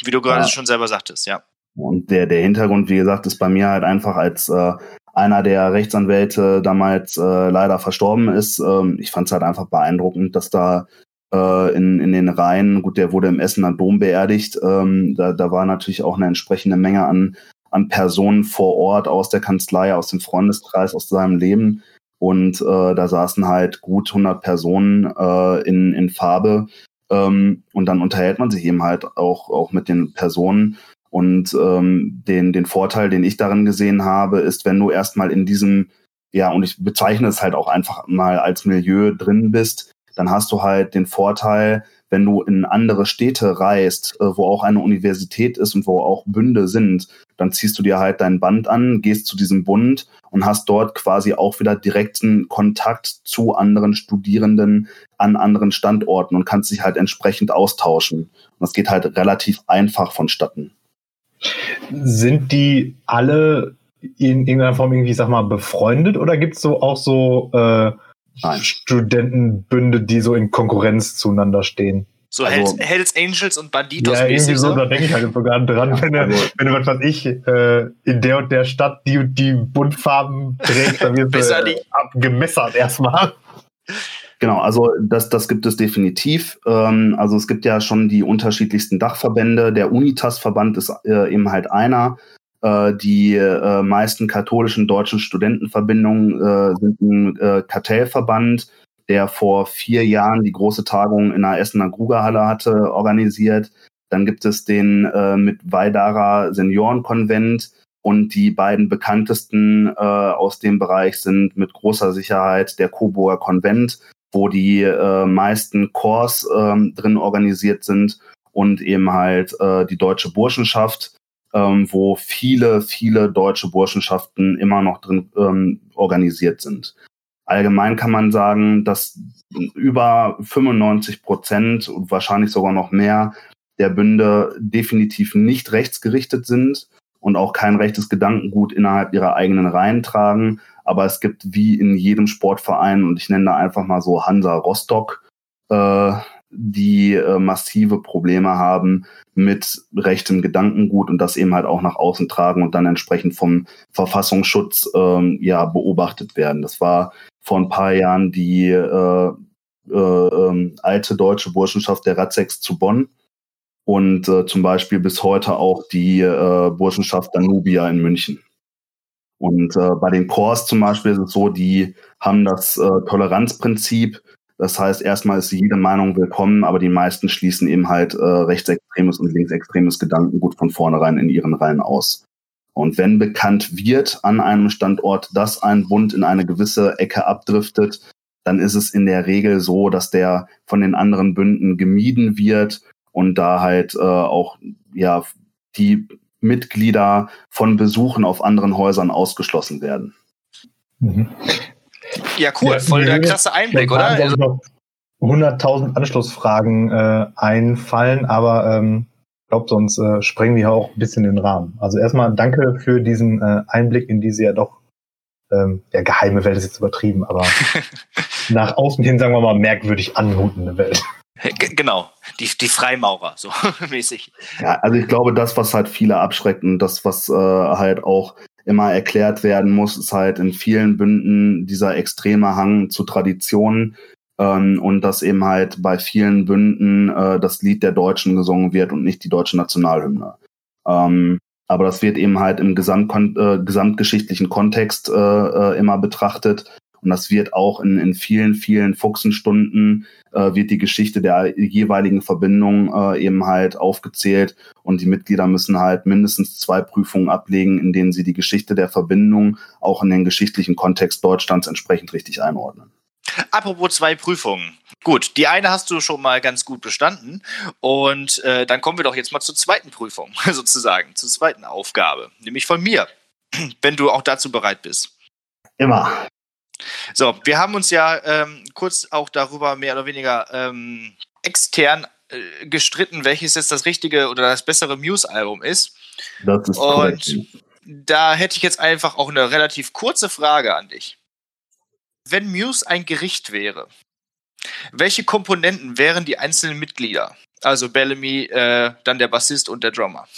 Wie du gerade ja. schon selber sagtest, ja. Und der, der Hintergrund, wie gesagt, ist bei mir halt einfach als äh, einer der Rechtsanwälte damals äh, leider verstorben ist. Ähm, ich fand es halt einfach beeindruckend, dass da äh, in, in den Reihen, gut, der wurde im Essener Dom beerdigt, ähm, da, da war natürlich auch eine entsprechende Menge an, an Personen vor Ort aus der Kanzlei, aus dem Freundeskreis, aus seinem Leben. Und äh, da saßen halt gut 100 Personen äh, in, in Farbe. Ähm, und dann unterhält man sich eben halt auch, auch mit den Personen. Und ähm, den, den Vorteil, den ich darin gesehen habe, ist, wenn du erstmal in diesem, ja, und ich bezeichne es halt auch einfach mal als Milieu drin bist, dann hast du halt den Vorteil, wenn du in andere Städte reist, äh, wo auch eine Universität ist und wo auch Bünde sind, dann ziehst du dir halt dein Band an, gehst zu diesem Bund und hast dort quasi auch wieder direkten Kontakt zu anderen Studierenden an anderen Standorten und kannst dich halt entsprechend austauschen. Und das geht halt relativ einfach vonstatten. Sind die alle in irgendeiner Form irgendwie, ich sag mal, befreundet oder gibt es so auch so äh. Studentenbünde, die so in Konkurrenz zueinander stehen? So Also- Hells, Hells Angels und Banditos Ja, irgendwie so, so. da denke ich halt sogar dran, wenn, du, also- wenn du, was weiß ich, äh, in der und der Stadt die und die Buntfarben trägst, dann du äh, abgemessert erstmal. Genau, also das, das gibt es definitiv. Ähm, also es gibt ja schon die unterschiedlichsten Dachverbände. Der Unitas-Verband ist äh, eben halt einer. Äh, die äh, meisten katholischen deutschen Studentenverbindungen äh, sind ein äh, Kartellverband, der vor vier Jahren die große Tagung in der Essener Grugerhalle hatte organisiert. Dann gibt es den äh, mit Weidarer Seniorenkonvent und die beiden bekanntesten äh, aus dem Bereich sind mit großer Sicherheit der Coburger Konvent, wo die äh, meisten Chors ähm, drin organisiert sind und eben halt äh, die deutsche Burschenschaft, ähm, wo viele, viele deutsche Burschenschaften immer noch drin ähm, organisiert sind. Allgemein kann man sagen, dass über 95 Prozent und wahrscheinlich sogar noch mehr der Bünde definitiv nicht rechtsgerichtet sind und auch kein rechtes Gedankengut innerhalb ihrer eigenen Reihen tragen. Aber es gibt wie in jedem Sportverein, und ich nenne da einfach mal so Hansa Rostock, äh, die äh, massive Probleme haben mit rechtem Gedankengut und das eben halt auch nach außen tragen und dann entsprechend vom Verfassungsschutz ähm, ja beobachtet werden. Das war vor ein paar Jahren die äh, äh, ähm, alte deutsche Burschenschaft der Ratzex zu Bonn und äh, zum Beispiel bis heute auch die äh, Burschenschaft Danubia in München. Und äh, bei den Chors zum Beispiel ist es so, die haben das äh, Toleranzprinzip. Das heißt, erstmal ist jede Meinung willkommen, aber die meisten schließen eben halt äh, rechtsextremes und linksextremes Gedankengut von vornherein in ihren Reihen aus. Und wenn bekannt wird an einem Standort, dass ein Bund in eine gewisse Ecke abdriftet, dann ist es in der Regel so, dass der von den anderen Bünden gemieden wird und da halt äh, auch ja die Mitglieder von Besuchen auf anderen Häusern ausgeschlossen werden. Ja, cool. Ja, Voll der krasse Einblick, oder? Also, noch 100.000 Anschlussfragen äh, einfallen, aber ähm, ich glaube, sonst äh, sprengen wir auch ein bisschen den Rahmen. Also erstmal danke für diesen äh, Einblick in diese ja doch, ähm, ja, geheime Welt ist jetzt übertrieben, aber nach außen hin, sagen wir mal, merkwürdig anmutende Welt. G- genau. Die, die Freimaurer, so mäßig. Ja, also ich glaube, das, was halt viele abschreckt und das, was äh, halt auch immer erklärt werden muss, ist halt in vielen Bünden dieser extreme Hang zu Traditionen ähm, und dass eben halt bei vielen Bünden äh, das Lied der Deutschen gesungen wird und nicht die deutsche Nationalhymne. Ähm, aber das wird eben halt im Gesamtkon äh, gesamtgeschichtlichen Kontext äh, äh, immer betrachtet. Und das wird auch in, in vielen, vielen Fuchsenstunden äh, wird die Geschichte der jeweiligen Verbindung äh, eben halt aufgezählt. Und die Mitglieder müssen halt mindestens zwei Prüfungen ablegen, in denen sie die Geschichte der Verbindung auch in den geschichtlichen Kontext Deutschlands entsprechend richtig einordnen. Apropos zwei Prüfungen. Gut, die eine hast du schon mal ganz gut bestanden. Und äh, dann kommen wir doch jetzt mal zur zweiten Prüfung, sozusagen, zur zweiten Aufgabe, nämlich von mir, wenn du auch dazu bereit bist. Immer. So, wir haben uns ja ähm, kurz auch darüber mehr oder weniger ähm, extern äh, gestritten, welches jetzt das richtige oder das bessere Muse-Album ist. Das ist Und korrekt. da hätte ich jetzt einfach auch eine relativ kurze Frage an dich. Wenn Muse ein Gericht wäre, welche Komponenten wären die einzelnen Mitglieder? Also Bellamy, äh, dann der Bassist und der Drummer.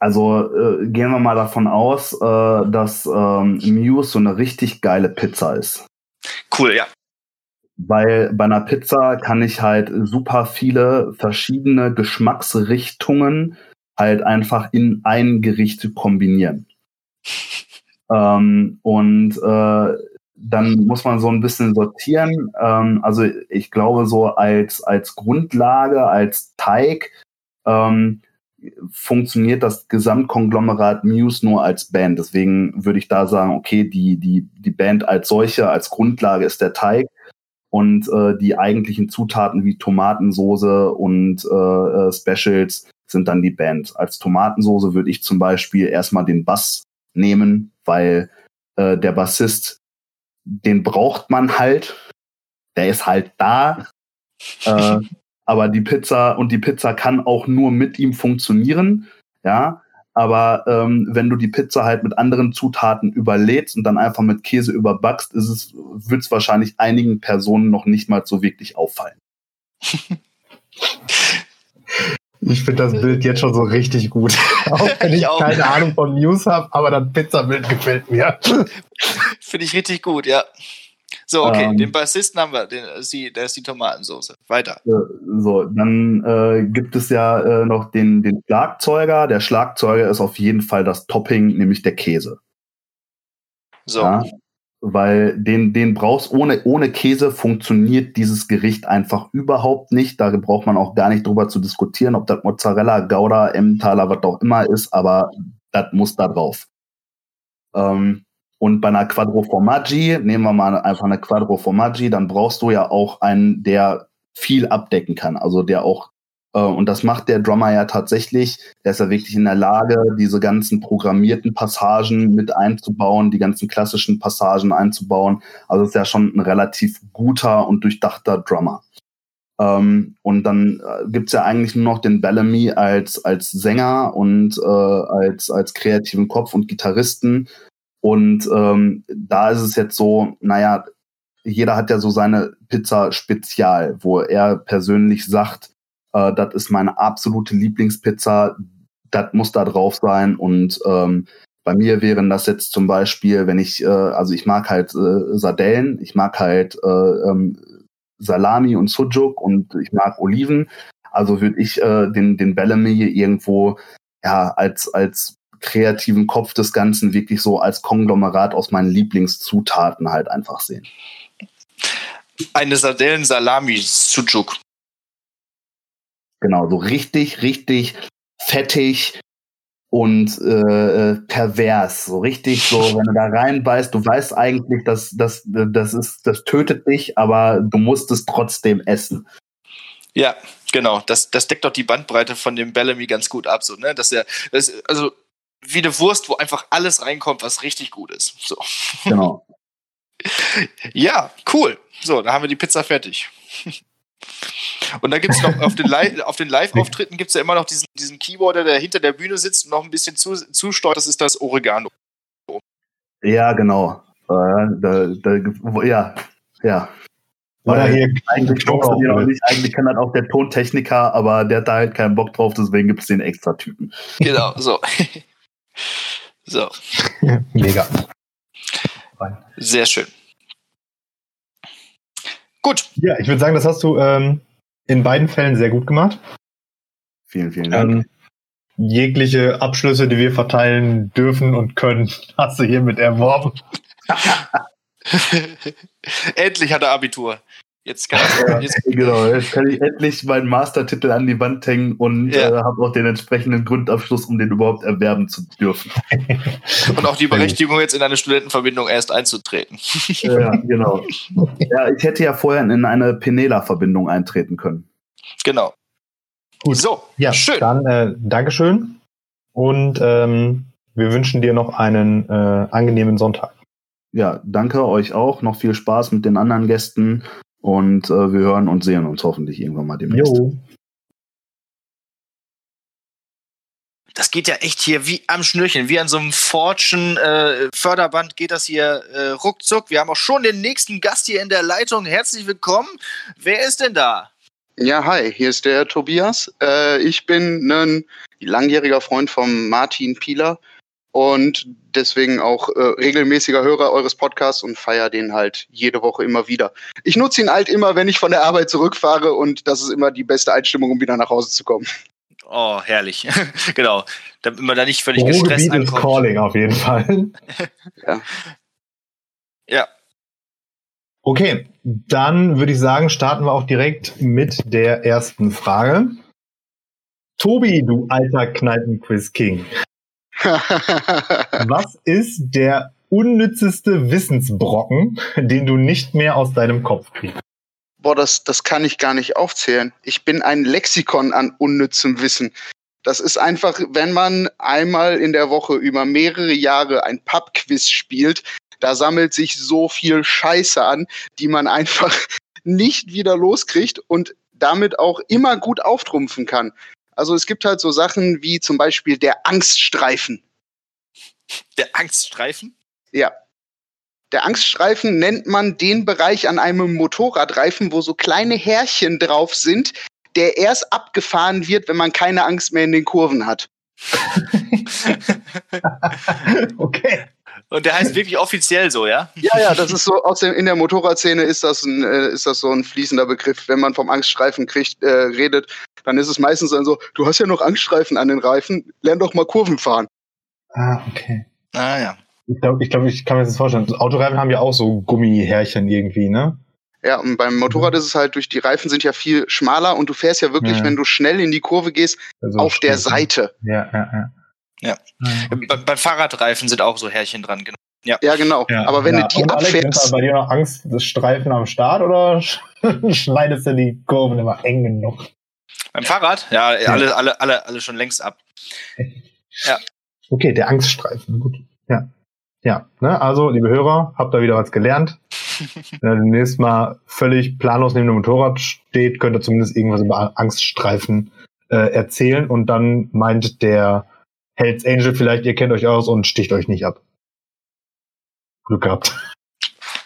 Also äh, gehen wir mal davon aus, äh, dass ähm, Muse so eine richtig geile Pizza ist. Cool, ja. Weil bei einer Pizza kann ich halt super viele verschiedene Geschmacksrichtungen halt einfach in ein Gericht kombinieren. Ähm, und äh, dann muss man so ein bisschen sortieren. Ähm, also ich glaube, so als, als Grundlage, als Teig ähm, funktioniert das Gesamtkonglomerat Muse nur als Band. Deswegen würde ich da sagen, okay, die, die, die Band als solche, als Grundlage ist der Teig und äh, die eigentlichen Zutaten wie Tomatensoße und äh, äh, Specials sind dann die Band. Als Tomatensoße würde ich zum Beispiel erstmal den Bass nehmen, weil äh, der Bassist, den braucht man halt. Der ist halt da. äh, aber die Pizza und die Pizza kann auch nur mit ihm funktionieren. Ja, aber ähm, wenn du die Pizza halt mit anderen Zutaten überlädst und dann einfach mit Käse überbackst, ist es, wird es wahrscheinlich einigen Personen noch nicht mal so wirklich auffallen. Ich finde das Bild jetzt schon so richtig gut. auch wenn ich, Ich auch. keine Ahnung von News habe, aber das Pizzabild gefällt mir. Finde ich richtig gut, ja. So, okay, Ähm. den Bassisten haben wir, den, das ist die, der ist die Tomatensauce. Weiter. Äh, So, dann äh, gibt es ja äh, noch den, den Schlagzeuger. Der Schlagzeuger ist auf jeden Fall das Topping, nämlich der Käse. So, Ja, weil den, den brauchst ohne, ohne Käse funktioniert dieses Gericht einfach überhaupt nicht. Da braucht man auch gar nicht drüber zu diskutieren, ob das Mozzarella, Gouda, Emmentaler, was auch immer ist, aber das muss da drauf. Ähm, und bei einer Quattro Formaggi, nehmen wir mal einfach eine Quattro Formaggi, dann brauchst du ja auch einen, der viel abdecken kann, also der auch äh, und das macht der Drummer ja tatsächlich. Der ist ja wirklich in der Lage, diese ganzen programmierten Passagen mit einzubauen, die ganzen klassischen Passagen einzubauen. Also ist ja schon ein relativ guter und durchdachter Drummer. Ähm, und dann äh, gibt's ja eigentlich nur noch den Bellamy als, als Sänger und äh, als, als kreativen Kopf und Gitarristen. Und ähm, da ist es jetzt so, naja, jeder hat ja so seine Pizza Spezial, wo er persönlich sagt, äh, das ist meine absolute Lieblingspizza, das muss da drauf sein. Und ähm, bei mir wären das jetzt zum Beispiel, wenn ich, äh, also ich mag halt äh, Sardellen, ich mag halt äh, ähm, Salami und Sujuk und ich mag Oliven. Also würde ich äh, den, den Bellamy irgendwo ja als, als kreativen Kopf des Ganzen wirklich so als Konglomerat aus meinen Lieblingszutaten halt einfach sehen. eine Sardellen-Salami-Sujuk. Genau, so richtig, richtig fettig und äh, äh, pervers. So richtig so, wenn du da reinbeißt, du weißt eigentlich, dass das, das ist, das tötet dich, aber du musst es trotzdem essen. Ja, genau. Das, das deckt doch die Bandbreite von dem Bellamy ganz gut ab. So, ne? Dass er, das, also wie eine Wurst, wo einfach alles reinkommt, was richtig gut ist. So. Genau. Ja, cool. So, da haben wir die Pizza fertig. Und da gibt es noch auf den, Li auf den Live-Auftritten gibt es ja immer noch diesen, diesen Keyboarder, der hinter der Bühne sitzt und noch ein bisschen zu, zusteuert. Das ist das Oregano. Ja, genau. Äh, da, da, ja, ja. Oder Weil hier eigentlich den auch nicht, eigentlich kann das auch der Tontechniker, aber der hat da halt keinen Bock drauf, deswegen gibt es den extra Typen. Genau, so. So, Mega. sehr schön. Gut, Ja, ich würde sagen, das hast du ähm, in beiden Fällen sehr gut gemacht. Vielen, vielen Dank. Ähm, jegliche Abschlüsse, die wir verteilen dürfen und können, hast du hiermit erworben. endlich hat er Abitur. Jetzt kann er, jetzt, Genau, jetzt kann ich endlich meinen Mastertitel an die Wand hängen und Ja. äh, habe auch den entsprechenden Grundabschluss, um den überhaupt erwerben zu dürfen. und auch die Berechtigung, jetzt in eine Studentenverbindung erst einzutreten. ja, genau. Ja, ich hätte ja vorher in eine Penela-Verbindung eintreten können. Genau. Gut. So, Ja, schön. dann äh, Dankeschön und ähm, wir wünschen dir noch einen äh, angenehmen Sonntag. Ja, danke euch auch. Noch viel Spaß mit den anderen Gästen und äh, wir hören und sehen uns hoffentlich irgendwann mal demnächst. Jo. Das geht ja echt hier wie am Schnürchen, wie an so einem Fortune äh, Förderband geht das hier äh, ruckzuck. Wir haben auch schon den nächsten Gast hier in der Leitung. Herzlich willkommen. Wer ist denn da? Ja, hi, hier ist der Tobias. Äh, ich bin ein langjähriger Freund von Martin Pieler und deswegen auch äh, regelmäßiger Hörer eures Podcasts und feiere den halt jede Woche immer wieder. Ich nutze ihn halt immer, wenn ich von der Arbeit zurückfahre und das ist immer die beste Einstimmung, um wieder nach Hause zu kommen. Oh, herrlich. genau. Damit man da nicht völlig gestresst Ruhrgebiet ist ankommt. Calling auf jeden Fall. Ja. Okay, dann würde ich sagen, starten wir auch direkt mit der ersten Frage. Tobi, du alter Kneipenquiz-King. Was ist der unnützeste Wissensbrocken, den du nicht mehr aus deinem Kopf kriegst? Boah, das, das kann ich gar nicht aufzählen. Ich bin ein Lexikon an unnützem Wissen. Das ist einfach, wenn man einmal in der Woche über mehrere Jahre ein Pub-Quiz spielt, da sammelt sich so viel Scheiße an, die man einfach nicht wieder loskriegt und damit auch immer gut auftrumpfen kann. Also es gibt halt so Sachen wie zum Beispiel der Angststreifen. Der Angststreifen? Ja. Der Angststreifen nennt man den Bereich an einem Motorradreifen, wo so kleine Härchen drauf sind, der erst abgefahren wird, wenn man keine Angst mehr in den Kurven hat. okay. Und der heißt wirklich offiziell so, ja? Ja, ja, das ist so aus dem, in der Motorradszene ist das ein, äh, ist das so ein fließender Begriff. Wenn man vom Angststreifen kriegt, äh, redet, dann ist es meistens dann so, du hast ja noch Angststreifen an den Reifen, lern doch mal Kurven fahren. Ah, okay. Ah, ja. Ich glaube, ich, glaub, ich kann mir das vorstellen. Autoreifen haben ja auch so Gummihärchen irgendwie, ne? Ja, und beim Motorrad ist es halt durch die Reifen sind ja viel schmaler und du fährst ja wirklich, Ja. wenn du schnell in die Kurve gehst, Also auf der? Seite. Ja, ja, ja. Ja. Ah, Be beim Fahrradreifen sind auch so Härchen dran, genau. Ja. Ja, genau. Ja, Aber wenn ja. du die Und Alex, ist da abfährst, bei dir noch Angst, das Streifen am Start oder schneidest du die Kurven immer eng genug? Beim Fahrrad? Ja, alle, alle, alle, alle schon längst ab. Okay, der Angststreifen, gut. Ja. Ja, ne? also, liebe Hörer, habt ihr wieder was gelernt. Wenn ihr demnächst mal völlig planlos neben dem Motorrad steht, könnt ihr zumindest irgendwas über Angststreifen äh, erzählen und dann meint der Hells Angel vielleicht, ihr kennt euch aus und sticht euch nicht ab. Glück gehabt.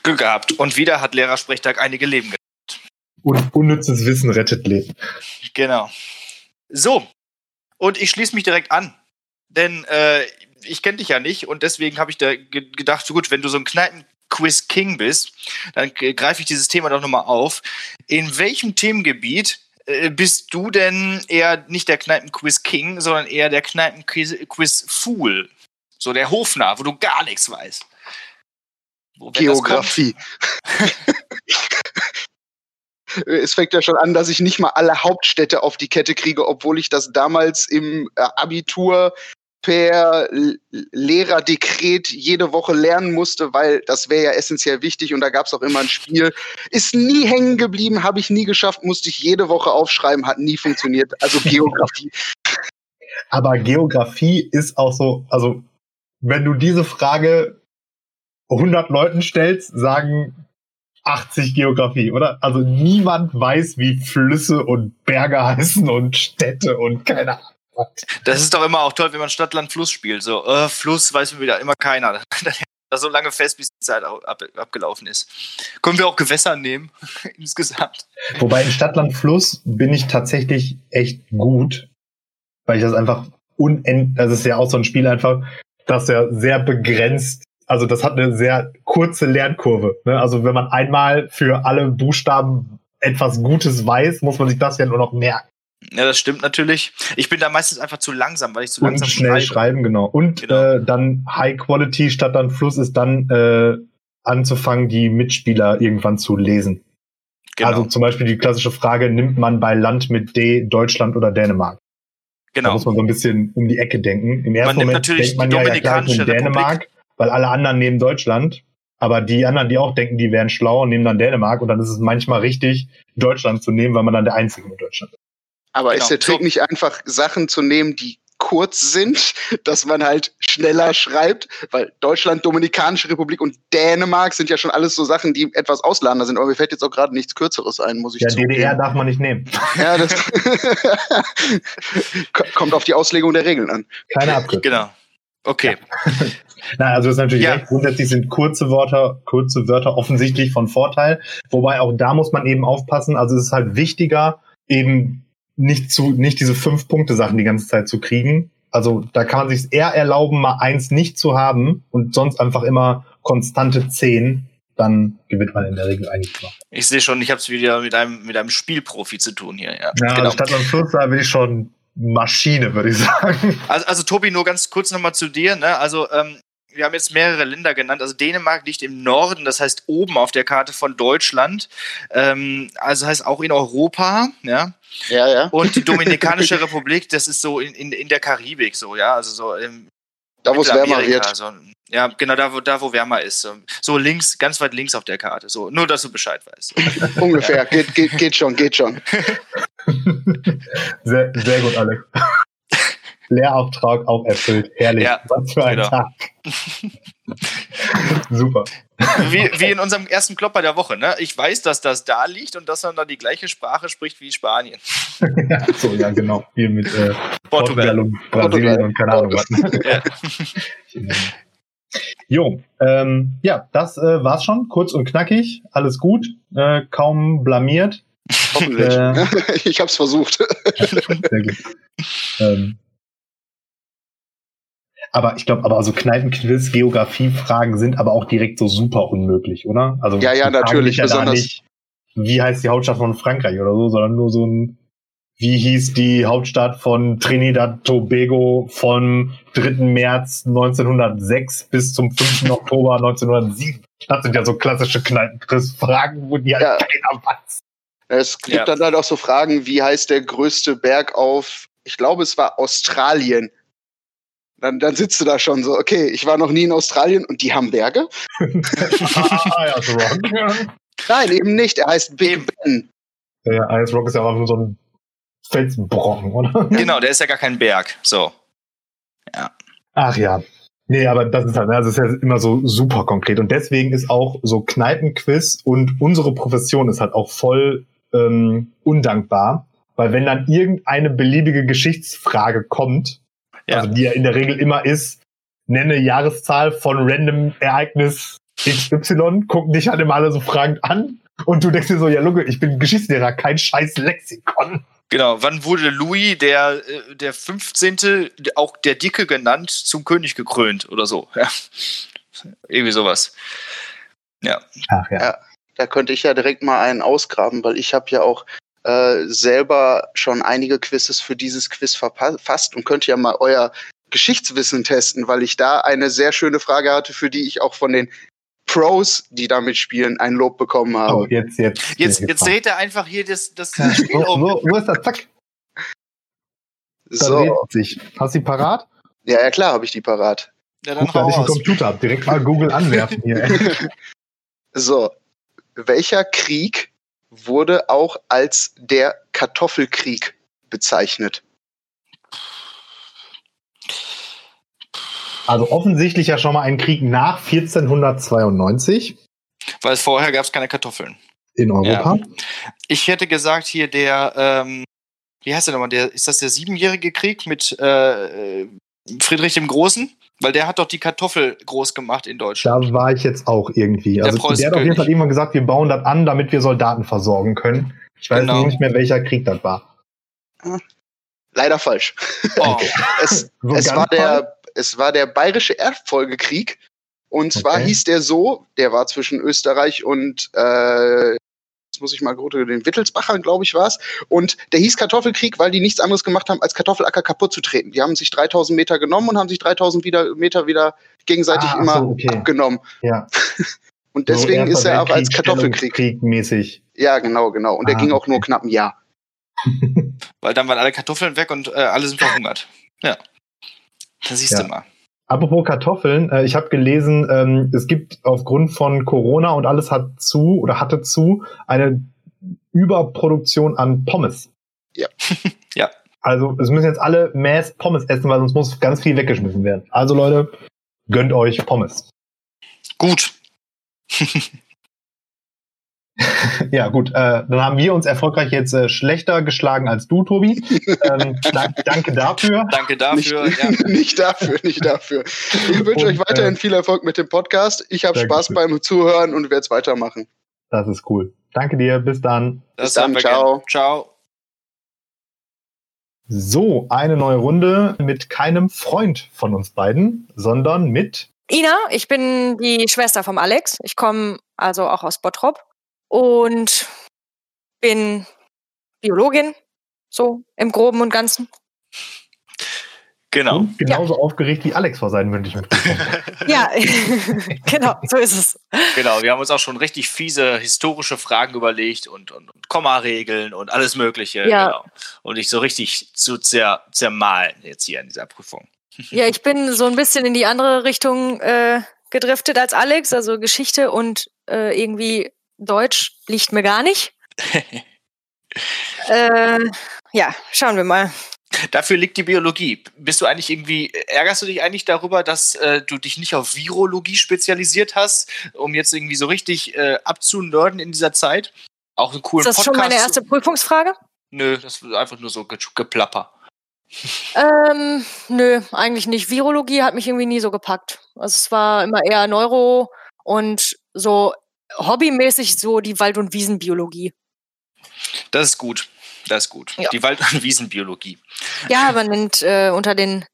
Glück gehabt. Und wieder hat Lehrersprechtag einige Leben gerettet. Un unnützes Wissen rettet Leben. Genau. So. Und ich schließe mich direkt an. Denn äh, ich kenne dich ja nicht und deswegen habe ich da ge gedacht, so gut, wenn du so ein Kneipen-Quiz-King bist, dann greife ich dieses Thema doch nochmal auf. In welchem Themengebiet bist du denn eher nicht der Kneipen-Quiz-King, sondern eher der Kneipen-Quiz-Fool? So der Hofner, wo du gar nichts weißt. Wo, Geografie. es fängt ja schon an, dass ich nicht mal alle Hauptstädte auf die Kette kriege, obwohl ich das damals im äh, Abitur per Lehrerdekret jede Woche lernen musste, weil das wäre ja essentiell wichtig und da gab es auch immer ein Spiel. Ist nie hängen geblieben, habe ich nie geschafft, musste ich jede Woche aufschreiben, hat nie funktioniert. Also Geografie. Aber Geografie ist auch so, also wenn du diese Frage 100 Leuten stellst, sagen 80 Geografie, oder? Also niemand weiß, wie Flüsse und Berge heißen und Städte und keine Ahnung. Das ist doch immer auch toll, wenn man Stadt, Land, Fluss spielt. So, äh, Fluss weiß wieder immer keiner. Dann das so lange fest, bis die Zeit ab, abgelaufen ist. Können wir auch Gewässer nehmen, insgesamt. Wobei in Stadtland Fluss bin ich tatsächlich echt gut, weil ich das einfach unend, das ist ja auch so ein Spiel einfach, das ja sehr begrenzt, also das hat eine sehr kurze Lernkurve. Ne? Also wenn man einmal für alle Buchstaben etwas Gutes weiß, muss man sich das ja nur noch merken. Ja, das stimmt natürlich. Ich bin da meistens einfach zu langsam, weil ich zu Und langsam schnell schreibe. schreiben, genau. Und Genau. Äh, dann High Quality Stadtland Fluss ist dann äh, anzufangen, die Mitspieler irgendwann zu lesen. Genau, Also zum Beispiel die klassische Frage, nimmt man bei Land mit D Deutschland oder Dänemark? Da genau. muss man so ein bisschen um die Ecke denken. Im ersten nimmt Moment natürlich denkt man die ja, ja klar, ich Dänemark, weil alle anderen nehmen Deutschland. Aber die anderen, die auch denken, die wären schlau, nehmen dann Dänemark. Und dann ist es manchmal richtig, Deutschland zu nehmen, weil man dann der Einzige mit Deutschland ist. Aber Genau. ist der Trick So. nicht einfach, Sachen zu nehmen, die kurz sind, dass man halt schneller schreibt? Weil Deutschland, Dominikanische Republik und Dänemark sind ja schon alles so Sachen, die etwas ausladender sind. Aber mir fällt jetzt auch gerade nichts Kürzeres ein, muss ich Ja, zugeben. DDR darf man nicht nehmen. Ja, das Ko- kommt auf die Auslegung der Regeln an. Keine Abkürzung. Genau. Okay. Nein, also das ist natürlich Ja. recht. Grundsätzlich sind kurze Wörter, kurze Wörter offensichtlich von Vorteil. Wobei auch da muss man eben aufpassen. Also es ist halt wichtiger, eben nicht zu, nicht diese fünf Punkte Sachen die ganze Zeit zu kriegen. Also da kann man sich eher erlauben, mal eins nicht zu haben und sonst einfach immer konstante zehn. Dann gewinnt man in der Regel eigentlich immer. Ich sehe schon, ich habe es wieder mit einem, mit einem Spielprofi zu tun hier. Ja, Ja, genau. statt am Vierter bin ich schon Maschine, würde ich sagen. Also, also Tobi, nur ganz kurz nochmal zu dir. Ne? Also ähm, wir haben jetzt mehrere Länder genannt. Also Dänemark liegt im Norden, das heißt oben auf der Karte von Deutschland. Ähm, also heißt auch in Europa. Ja. Ja, ja. Und die Dominikanische Republik, das ist so in, in, in der Karibik so, ja. Also so im Da, wo es wärmer wird. So, ja, genau, da wo, da, wo wärmer ist. So, so links, ganz weit links auf der Karte. So, nur, dass du Bescheid weißt. Ungefähr. Geht, geht, geht schon, geht schon. Sehr, sehr gut, Alex. Lehrauftrag auch erfüllt. Herrlich. Ja, Was für ein genau. Tag. Super. Wie, wie in unserem ersten Klopper der Woche, ne? Ich weiß, dass das da liegt und dass man da die gleiche Sprache spricht wie Spanien. ja, so, ja, genau. Wie mit äh, Portugal Portugal. und Brasilien Portugal. und keine Ahnung was. Ja. Jo, ähm, ja, das äh, war's schon. Kurz und knackig. Alles gut. Äh, kaum blamiert. Hoffentlich. Äh, ich hab's versucht. Sehr gut. Ähm, aber ich glaube, aber also Kneipenquiz, Geografiefragen sind aber auch direkt so super unmöglich, oder? Also Ja, ja, natürlich, ja besonders- nicht, wie heißt die Hauptstadt von Frankreich oder so, sondern nur so ein, wie hieß die Hauptstadt von Trinidad Tobago vom 3. März 1906 bis zum 5. Oktober 1907? Das sind ja so klassische Kneipenquiz-Fragen, wo die halt Ja. keiner weiß. Es gibt Ja. dann halt auch so Fragen, wie heißt der größte Berg auf, ich glaube, es war Australien. Dann, dann sitzt du da schon so, okay, ich war noch nie in Australien und die haben Berge? ah, ja, so Rock. Nein, eben nicht. Er heißt Big Eben. Ben. Ja, Ice Rock ist ja einfach nur so ein Felsbrocken, oder? Genau, der ist ja gar kein Berg. So. Ach ja. Nee, aber das ist halt, ne, das ist ja immer so super konkret. Und deswegen ist auch so Kneipenquiz und unsere Profession ist halt auch voll ähm, undankbar. Weil wenn dann irgendeine beliebige Geschichtsfrage kommt, Ja. also die ja in der Regel immer ist, nenne Jahreszahl von random Ereignis XY, gucken dich halt immer alle so fragend an. Und du denkst dir so, ja, Lunge, ich bin Geschichtslehrer, kein scheiß Lexikon. Genau, wann wurde Louis, der, äh, der 15., auch der Dicke genannt, zum König gekrönt oder so? Ja. Irgendwie sowas. Ja. Ach ja. Ja. Da könnte ich ja direkt mal einen ausgraben, weil ich habe ja auch äh, selber schon einige Quizzes für dieses Quiz verfasst und könnte ja mal euer Geschichtswissen testen, weil ich da eine sehr schöne Frage hatte, für die ich auch von den Pros, die damit spielen, ein Lob bekommen habe. Oh, jetzt, jetzt. Jetzt, jetzt dreht er einfach hier das, das Ja, Spiel wo, um. wo, wo ist der Zack? Da so, sich. Hast du die parat? ja, ja klar, habe ich die parat. Ja, dann Guck, da hau ich einen raus. Computer. Direkt mal Google anwerfen hier. So, welcher Krieg wurde auch als der Kartoffelkrieg bezeichnet? Also offensichtlich ja schon mal ein Krieg nach 1492 Weil vorher gab es keine Kartoffeln. in Europa. Ich hätte gesagt, hier der, ähm, wie heißt der nochmal? Der, ist das der siebenjährige Krieg mit äh, Friedrich dem Großen? Weil der hat doch die Kartoffel groß gemacht in Da Deutschland. war ich jetzt auch irgendwie. Der Also der, preußische hat auf jeden. Fall irgendwann gesagt, wir bauen das an, damit wir Soldaten versorgen können. Ich weiß Genau. nicht mehr, welcher Krieg das war. Leider falsch. Oh, Es, So es, war der, es war der Bayerische Erbfolgekrieg. Und zwar Okay. hieß der so, der war zwischen Österreich und, äh, jetzt muss ich mal gut, den Wittelsbachern, glaube ich, war es. Und der hieß Kartoffelkrieg, weil die nichts anderes gemacht haben, als Kartoffelacker kaputt zu treten. Die haben sich 3000 Meter genommen und haben sich 3000 wieder, Meter wieder gegenseitig Ah, immer so, okay. abgenommen. Ja. Und deswegen So ist er auch als Kartoffelkrieg. Weltkrieg mäßig. Ja, genau, genau. Und der Ah, ging auch nur knapp ein Jahr. weil dann waren alle Kartoffeln weg und äh, alle sind verhungert. Ja. Da siehst Ja. du mal. Apropos Kartoffeln, äh, ich habe gelesen, ähm, es gibt aufgrund von Corona und alles hat zu oder hatte zu eine Überproduktion an Pommes. Ja. Ja. Also es müssen jetzt alle Mass Pommes essen, weil sonst muss ganz viel weggeschmissen werden. Also Leute, gönnt euch Pommes. Gut. Ja gut, äh, dann haben wir uns erfolgreich jetzt äh, schlechter geschlagen als du, Tobi. ähm, da, danke dafür. Danke Nicht, dafür. Ja. nicht dafür, nicht dafür. Ich wünsche euch weiterhin äh, viel Erfolg mit dem Podcast. Ich habe. Spaß beim Zuhören und werde es weitermachen. Das ist cool. Danke dir, bis dann. Das dann, haben wir ciao. gern. Ciao. So, eine neue Runde mit keinem Freund von uns beiden, sondern mit Ina, ich bin die Schwester vom Alex. Ich komme also auch aus Bottrop und bin Biologin, so im Groben und Ganzen. Genau. und genauso aufgeregt wie Alex vor seinen mündlichen Prüfungen. Ja, genau, so ist es. Genau, wir haben uns auch schon richtig fiese historische Fragen überlegt und, und, und Kommaregeln und alles Mögliche. Ja. Genau. Und dich so richtig zu zer, zermalen jetzt hier in dieser Prüfung. Ja, ich bin so ein bisschen in die andere Richtung äh, gedriftet als Alex. Also Geschichte und äh, irgendwie Deutsch liegt mir gar nicht. äh, ja, schauen wir mal. Dafür liegt die Biologie. Bist du eigentlich irgendwie, ärgerst du dich eigentlich darüber, dass äh, du dich nicht auf Virologie spezialisiert hast, um jetzt irgendwie so richtig äh, abzunörden in dieser Zeit? Auch einen coolen Ist das schon Podcast meine zu- erste Prüfungsfrage? Nö, das ist einfach nur so ge geplapper. Ähm, nö, eigentlich nicht. Virologie hat mich irgendwie nie so gepackt. Also es war immer eher Neuro und so hobbymäßig so die Wald- und Wiesenbiologie. Das ist gut. Das ist gut. Ja. Die Wald- und Wiesenbiologie. Ja, man nennt äh, unter den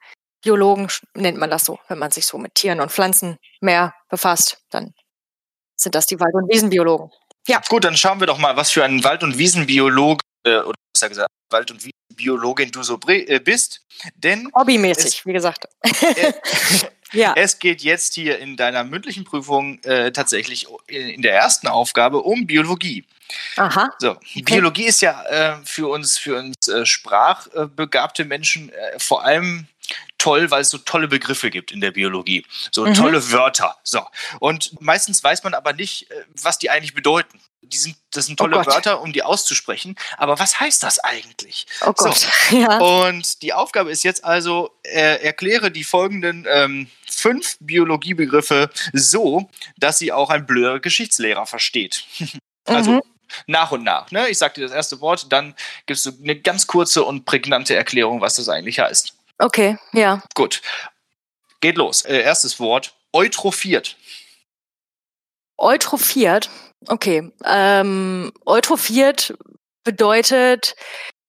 Biologen nennt man das so, wenn man sich so mit Tieren und Pflanzen mehr befasst, dann sind das die Wald- und Wiesenbiologen. Ja. Gut, dann schauen wir doch mal, was für ein Wald- und Wiesenbiologe äh, oder besser gesagt Wald- und Wiesenbiologin du so äh, bist. Denn Hobbymäßig, wie gesagt. äh, Ja. es geht jetzt hier in deiner mündlichen Prüfung äh, tatsächlich in, der ersten Aufgabe um Biologie. Aha. So, Biologie ist ja äh, für uns, für uns äh, sprachbegabte Menschen äh, vor allem toll, weil es so tolle Begriffe gibt in der Biologie. So Mhm. tolle Wörter. So. Und meistens weiß man aber nicht, äh, was die eigentlich bedeuten. Die sind, das sind Oh tolle Gott. Wörter, um die auszusprechen. Aber was heißt das eigentlich? Oh Gott. So. Ja. Und die Aufgabe ist jetzt also, äh, erkläre die folgenden ähm, fünf Biologiebegriffe so, dass sie auch ein blöder Geschichtslehrer versteht. Also Mhm. nach und nach. Ne? Ich sage dir das erste Wort, dann gibst du eine ganz kurze und prägnante Erklärung, was das eigentlich heißt. Okay, ja. Gut. Geht los. Äh, erstes Wort: Eutrophiert. Eutrophiert. Okay. Ähm, eutrophiert bedeutet,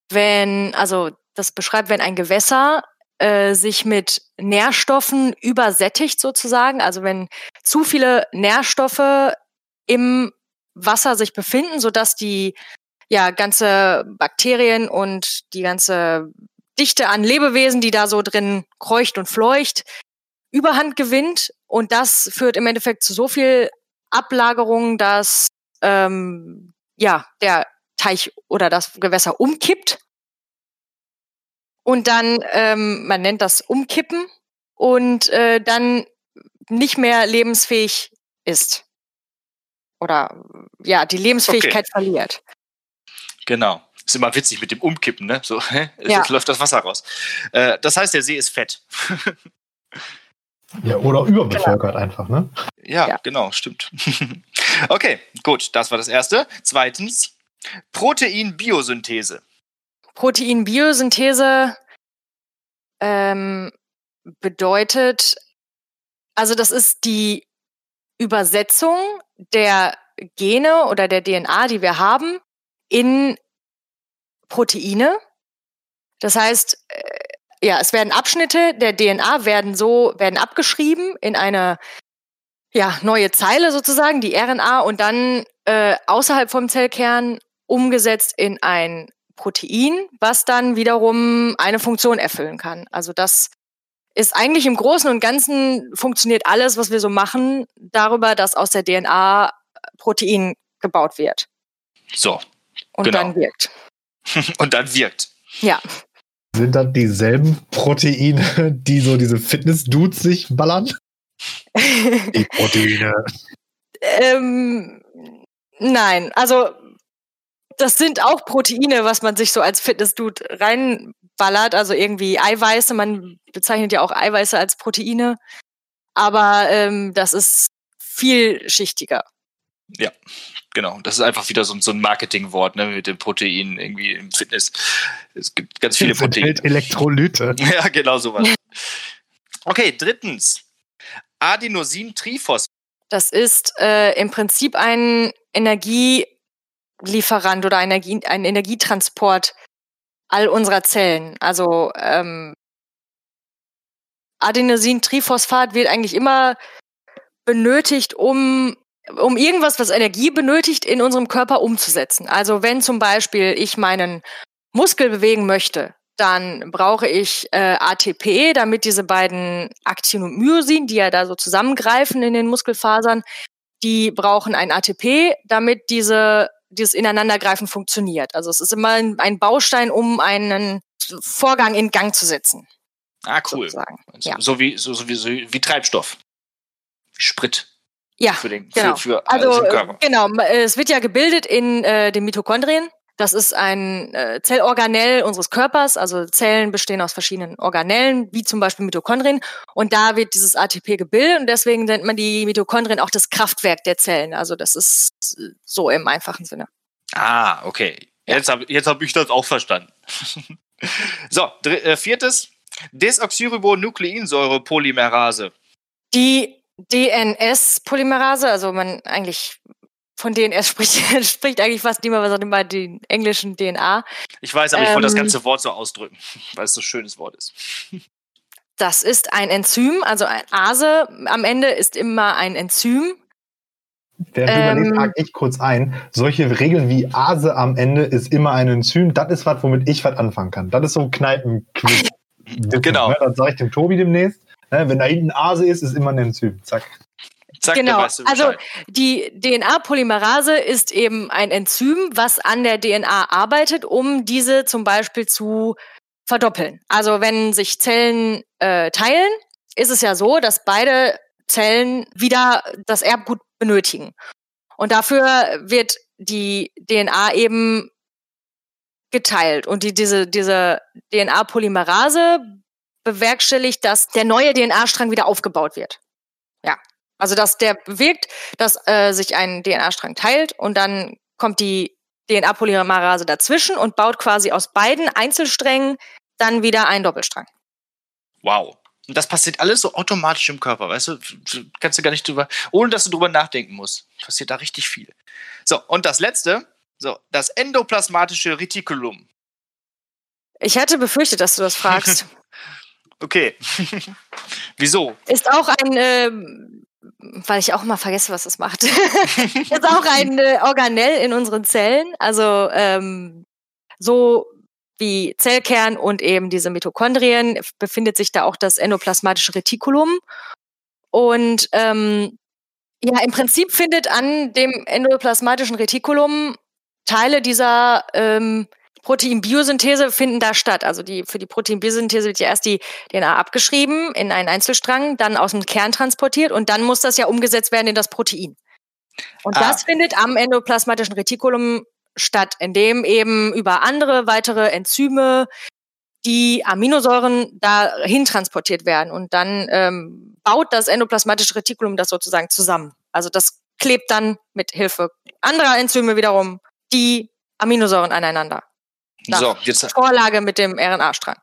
wenn, also das beschreibt, wenn ein Gewässer äh, sich mit Nährstoffen übersättigt sozusagen, also wenn zu viele Nährstoffe im Wasser sich befinden, sodass die ja ganze Bakterien und die ganze Dichte an Lebewesen, die da so drin kreucht und fleucht, Überhand gewinnt und das führt im Endeffekt zu so viel Ablagerung, dass ähm, ja der Teich oder das Gewässer umkippt und dann ähm, man nennt das Umkippen und äh, dann nicht mehr lebensfähig ist oder ja die Lebensfähigkeit verliert. Genau. Ist immer witzig mit dem Umkippen, ne? So, hä? Ja. Jetzt läuft das Wasser raus. Äh, das heißt, der See ist fett. Ja, oder überbevölkert einfach, ne? ja, Ja. genau, stimmt. okay, gut, das war das erste. Zweitens, Proteinbiosynthese. Proteinbiosynthese ähm, bedeutet, also das ist die Übersetzung der Gene oder der DNA, die wir haben, in Proteine. Das heißt, äh, ja, es werden Abschnitte der DNA werden so werden abgeschrieben in eine ja, neue Zeile sozusagen, die RNA, und dann äh, außerhalb vom Zellkern umgesetzt in ein Protein, was dann wiederum eine Funktion erfüllen kann. Also das ist eigentlich im Großen und Ganzen funktioniert alles, was wir so machen, darüber, dass aus der DNA Protein gebaut wird So, und Genau. dann wirkt. und dann wirkt. Ja, Sind das dieselben Proteine, die so diese Fitness-Dudes sich ballern? Die Proteine. ähm, nein, also das sind auch Proteine, was man sich so als Fitness-Dude reinballert, also irgendwie Eiweiße, man bezeichnet ja auch Eiweiße als Proteine, aber ähm, das ist vielschichtiger. Genau, das ist einfach wieder so, so ein Marketingwort, ne, mit dem Protein irgendwie im Fitness. Es gibt ganz viele Proteine. Elektrolyte. Ja, genau sowas. Okay, drittens. Adenosin-Triphosphat. Das ist äh, im Prinzip ein Energielieferant oder Energie, ein Energietransport all unserer Zellen. Also ähm, Adenosintriphosphat wird eigentlich immer benötigt, um um irgendwas, was Energie benötigt, in unserem Körper umzusetzen. Also wenn zum Beispiel ich meinen Muskel bewegen möchte, dann brauche ich äh, ATP, damit diese beiden Aktin und Myosin, die ja da so zusammengreifen in den Muskelfasern, die brauchen ein ATP, damit diese, dieses Ineinandergreifen funktioniert. Also es ist immer ein, ein Baustein, um einen Vorgang in Gang zu setzen. Ah, cool. So, Ja. so, wie, so, so, wie, so wie Treibstoff. Sprit. Ja, Für den, genau. für, für Also äh, Körper. genau, äh, es wird ja gebildet in äh, den Mitochondrien. Das ist ein äh, Zellorganell unseres Körpers. Also Zellen bestehen aus verschiedenen Organellen, wie zum Beispiel Mitochondrien. Und da wird dieses ATP gebildet und deswegen nennt man die Mitochondrien auch das Kraftwerk der Zellen. Also das ist äh, so im einfachen Sinne. Ah, okay. Jetzt habe jetzt hab ich das auch verstanden. so, äh, viertes. Desoxyribonukleinsäure-Polymerase. Die DNS-Polymerase, also man eigentlich von DNS spricht, spricht eigentlich fast niemand, was auch immer den englischen DNA. Ich weiß, aber ich wollte das Ähm, ganze Wort so ausdrücken, weil es so ein schönes Wort ist. Das ist ein Enzym, also ein Ase am Ende ist immer ein Enzym. Während du Ähm, überlegst, hake ich kurz ein. Solche Regeln wie Ase am Ende ist immer ein Enzym. Das ist was, womit ich was anfangen kann. Das ist so ein Kneipenquiz. Genau. Ne? Das sage ich dem Tobi demnächst. Ne? Wenn da hinten Ase ist, ist immer ein Enzym. Zack. Zack, genau. weißt du Also die DNA-Polymerase ist eben ein Enzym, was an der DNA arbeitet, um diese zum Beispiel zu verdoppeln. Also wenn sich Zellen äh, teilen, ist es ja so, dass beide Zellen wieder das Erbgut benötigen. Und dafür wird die DNA eben geteilt. Und die, diese, diese DNA-Polymerase bewerkstelligt, dass der neue DNA-Strang wieder aufgebaut wird. Ja. Also dass der bewirkt, dass äh, sich ein DNA-Strang teilt und dann kommt die DNA-Polymerase dazwischen und baut quasi aus beiden Einzelsträngen dann wieder einen Doppelstrang. Wow. Und das passiert alles so automatisch im Körper, weißt du? Kannst du gar nicht drüber, ohne dass du drüber nachdenken musst. Passiert da richtig viel. So, und das letzte, so, das endoplasmatische Reticulum. Ich hätte befürchtet, dass du das fragst. Okay. Wieso? Ist auch ein, ähm, weil ich auch mal vergesse, was das macht. ist auch ein äh, Organell in unseren Zellen. Also ähm, so wie Zellkern und eben diese Mitochondrien befindet sich da auch das endoplasmatische Retikulum. Und ähm, ja, im Prinzip findet an dem endoplasmatischen Retikulum Teile dieser ähm, Proteinbiosynthese finden da statt. Also die, für die Proteinbiosynthese wird ja erst die DNA abgeschrieben in einen Einzelstrang, dann aus dem Kern transportiert und dann muss das ja umgesetzt werden in das Protein. Und Ah. das findet am endoplasmatischen Retikulum statt, in dem eben über andere weitere Enzyme die Aminosäuren dahin transportiert werden und dann ähm, baut das endoplasmatische Retikulum das sozusagen zusammen. Also das klebt dann mit Hilfe anderer Enzyme wiederum die Aminosäuren aneinander. Nach So, jetzt, Vorlage mit dem RNA-Strang.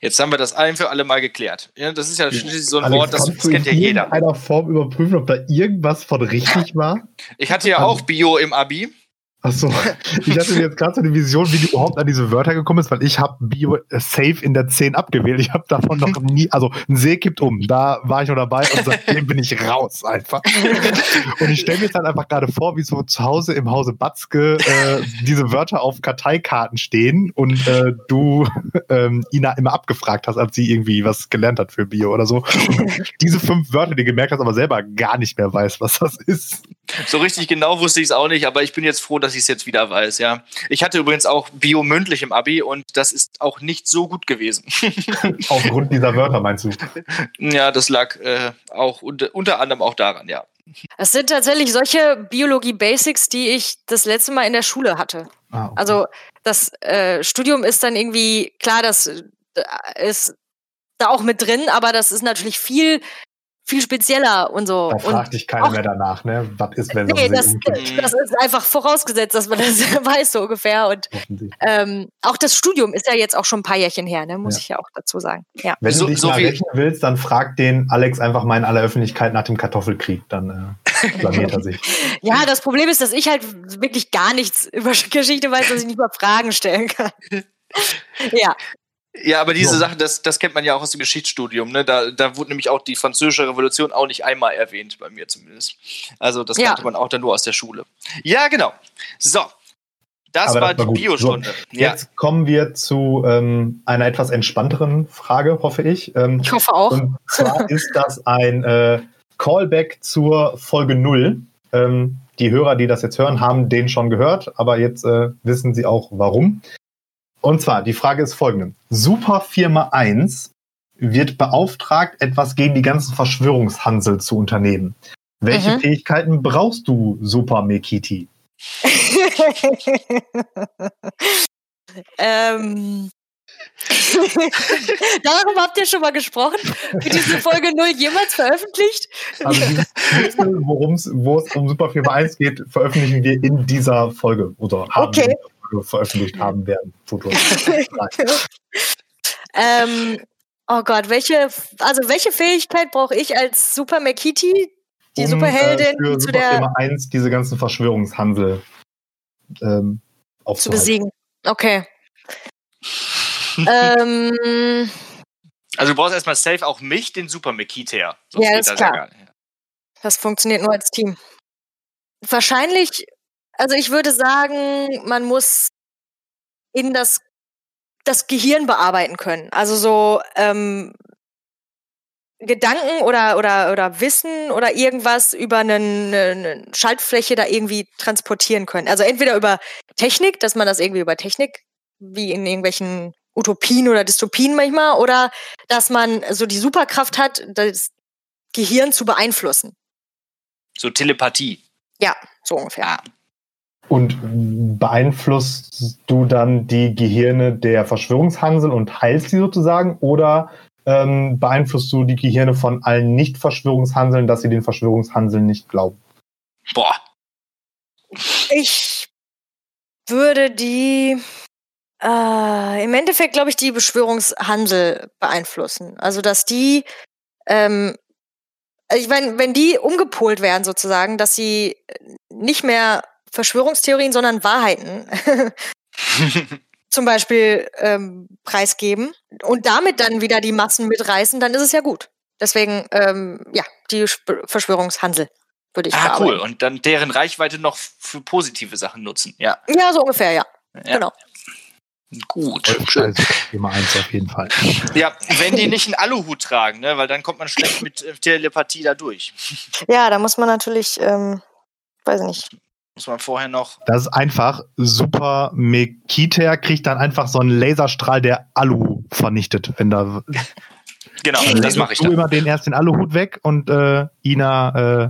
jetzt haben wir das ein für alle Mal geklärt. Ja, das ist ja schließlich so ein Alex, Wort, das, das kennt ja in jeder. irgendeiner Form überprüfen, ob da irgendwas von richtig war? Ich hatte ja auch Bio im Abi. Achso, ich hatte jetzt gerade so eine Vision, wie du überhaupt an diese Wörter gekommen bist, weil ich habe Bio äh, Safe in der 10 abgewählt. Ich habe davon noch nie, also ein See kippt um, da war ich noch dabei und seitdem bin ich raus einfach. Und ich stelle mir jetzt halt einfach gerade vor, wie so zu Hause im Hause Batzke äh, diese Wörter auf Karteikarten stehen und äh, du ähm, Ina immer abgefragt hast, als sie irgendwie was gelernt hat für Bio oder so. Und diese fünf Wörter, die gemerkt hast, aber selber gar nicht mehr weiß, was das ist. So richtig genau wusste ich es auch nicht, aber ich bin jetzt froh, dass ich es jetzt wieder weiß, ja. Ich hatte übrigens auch Bio mündlich im Abi und das ist auch nicht so gut gewesen. Aufgrund dieser Wörter meinst du? ja, das lag äh, auch unter, unter anderem auch daran, ja. Es sind tatsächlich solche Biologie-Basics, die ich das letzte Mal in der Schule hatte. Ah, okay. Also das äh, Studium ist dann irgendwie, klar, das äh, ist da auch mit drin, aber das ist natürlich viel, viel spezieller und so. Da und fragt dich keiner auch- mehr danach, ne? Was ist, wenn so Nee, ein das, das ist einfach vorausgesetzt, dass man das weiß, so ungefähr. Und ähm, auch das Studium ist ja jetzt auch schon ein paar Jährchen her, ne? muss Ja. ich ja auch dazu sagen. Ja. Wenn So- du dich so mal rechnen willst, dann frag den Alex einfach mal in aller Öffentlichkeit nach dem Kartoffelkrieg. Dann äh, blamiert er sich. ja, das Problem ist, dass ich halt wirklich gar nichts über Geschichte weiß, dass ich nicht mal Fragen stellen kann. Ja. Ja, aber diese So. Sachen, das, das kennt man ja auch aus dem Geschichtsstudium. Ne? Da, da wurde nämlich auch die französische Revolution auch nicht einmal erwähnt, bei mir zumindest. Also das Ja. kannte man auch dann nur aus der Schule. Ja, genau. So. Das Aber war das war die. Biostunde. So, ja. Jetzt kommen wir zu ähm, einer etwas entspannteren Frage, hoffe ich. Ähm, Ich hoffe auch. Und zwar ist das ein äh, Callback zur Folge 0. Ähm, die Hörer, die das jetzt hören, haben den schon gehört, aber jetzt äh, wissen sie auch warum. Und zwar, die Frage ist folgende. Superfirma 1 wird beauftragt, etwas gegen die ganzen Verschwörungshansel zu unternehmen. Welche Mhm. Fähigkeiten brauchst du, Super Mekiti? ähm. Darüber habt ihr schon mal gesprochen? Wird diese Folge 0 jemals veröffentlicht? Also dieses Schnitzel, worum's, wo es um Superfirma 1 geht, veröffentlichen wir in dieser Folge oder haben Okay. Veröffentlicht haben werden. Fotos. ähm, oh Gott, welche, also welche Fähigkeit brauche ich als Super Mekiti, die um, Superheldin, äh, für die zu der Superfirma 1 diese ganzen Verschwörungshansel ähm, zu besiegen? Okay. ähm, Also du brauchst erstmal safe auch mich, den Super Mekiter. Sonst Ja, geht ist das klar. das funktioniert nur als Team. Wahrscheinlich, also ich würde sagen, man muss in das, das Gehirn bearbeiten können. Also so ähm, Gedanken oder, oder, oder Wissen oder irgendwas über eine, eine Schaltfläche da irgendwie transportieren können. Also entweder über Technik, dass man das irgendwie über Technik, wie in irgendwelchen Utopien oder Dystopien manchmal, oder dass man so die Superkraft hat, das Gehirn zu beeinflussen. So Telepathie. Ja, so ungefähr. Ja. Und beeinflusst du dann die Gehirne der Verschwörungshansel und heilst sie sozusagen? Oder ähm, beeinflusst du die Gehirne von allen Nicht-Verschwörungshanseln, dass sie den Verschwörungshanseln nicht glauben? Boah. Ich würde die äh, im Endeffekt, glaube ich, die Beschwörungshandel beeinflussen. Also, dass die, ähm, also ich meine, wenn die umgepolt werden sozusagen, dass sie nicht mehr Verschwörungstheorien, sondern Wahrheiten zum Beispiel ähm, preisgeben und damit dann wieder die Massen mitreißen, dann ist es ja gut. Deswegen, ähm, ja, die Sp- Verschwörungshandel würde ich ah, cool. Und dann deren Reichweite noch für positive Sachen nutzen. Ja. Ja, so ungefähr, ja. ja. Genau. Gut. Schön. Thema 1 auf jeden Fall. Ja, wenn die nicht einen Aluhut tragen, ne? weil dann kommt man schlecht mit äh, Telepathie da durch. Ja, da muss man natürlich, ähm, weiß nicht. Muss man vorher noch. Das ist einfach super. Mekiter kriegt dann einfach so einen Laserstrahl, der Alu vernichtet. Wenn da Genau, das mache ich du dann. immer den erst den Aluhut weg und äh, Ina äh,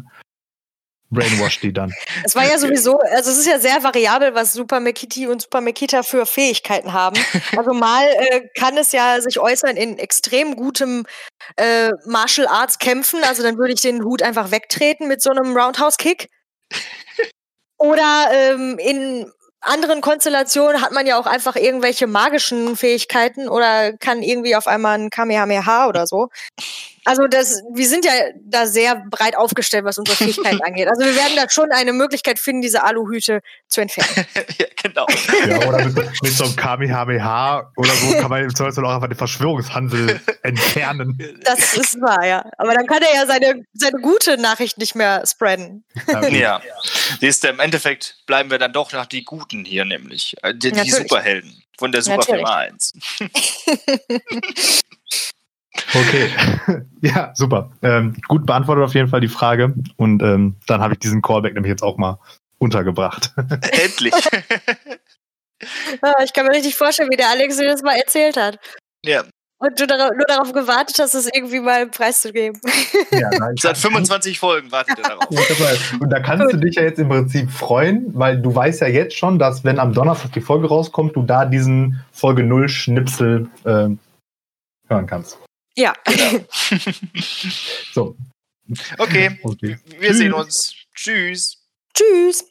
brainwasht die dann. Es war ja sowieso, also es ist ja sehr variabel, was Super Mekiti und Super Mekita für Fähigkeiten haben. Also mal äh, kann es ja sich äußern in extrem gutem äh, Martial Arts kämpfen. Also dann würde ich den Hut einfach wegtreten mit so einem Roundhouse Kick. Oder ähm, in anderen Konstellationen hat man ja auch einfach irgendwelche magischen Fähigkeiten oder kann irgendwie auf einmal ein Kamehameha oder so. Also das, wir sind ja da sehr breit aufgestellt, was unsere Fähigkeiten angeht. Also wir werden da schon eine Möglichkeit finden, diese Aluhüte zu entfernen. ja, genau. Ja, oder mit, mit so einem Kamehameha oder so kann man im Zweifelsfall auch einfach den Verschwörungshansel entfernen. Das ist wahr, ja. Aber dann kann er ja seine, seine gute Nachricht nicht mehr spreaden. Ja. Siehst du, im Endeffekt bleiben wir dann doch noch die Guten hier, nämlich. Äh, Die, die. Superhelden von der Superfirma 1. Okay. Ja, super. Ähm, gut beantwortet auf jeden Fall die Frage. Und ähm, dann habe ich diesen Callback nämlich jetzt auch mal untergebracht. Endlich. Ah, Ich kann mir richtig vorstellen, wie der Alex dir das mal erzählt hat. ja. Und du darauf, nur darauf gewartet hast, es irgendwie mal preiszugeben. ja, nein, Seit 25 Folgen wartet ihr darauf. Und da kannst du dich ja jetzt im Prinzip freuen, weil du weißt ja jetzt schon, dass wenn am Donnerstag die Folge rauskommt, du da diesen Folge 0 Schnipsel äh, hören kannst. Ja. So. Okay, Okay. wir sehen uns. Tschüss. Tschüss.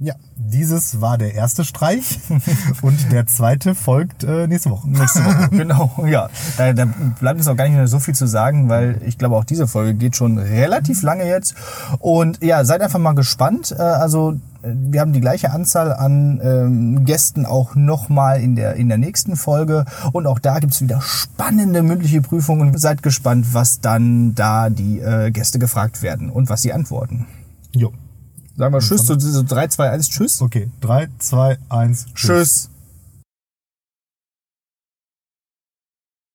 Ja, dieses war der erste Streich und der zweite folgt äh, nächste Woche. Nächste Woche, genau, ja. Da, da bleibt uns auch gar nicht mehr so viel zu sagen, weil ich glaube, auch diese Folge geht schon relativ lange jetzt. Und ja, seid einfach mal gespannt. Äh, Also wir haben die gleiche Anzahl an ähm, Gästen auch nochmal in der, in der nächsten Folge. Und auch da gibt's wieder spannende mündliche Prüfungen. Seid gespannt, was dann da die äh, Gäste gefragt werden und was sie antworten. Jo. Sagen wir Tschüss, so, so 3, 2, 1, Tschüss. Okay, 3, 2, 1, Tschüss.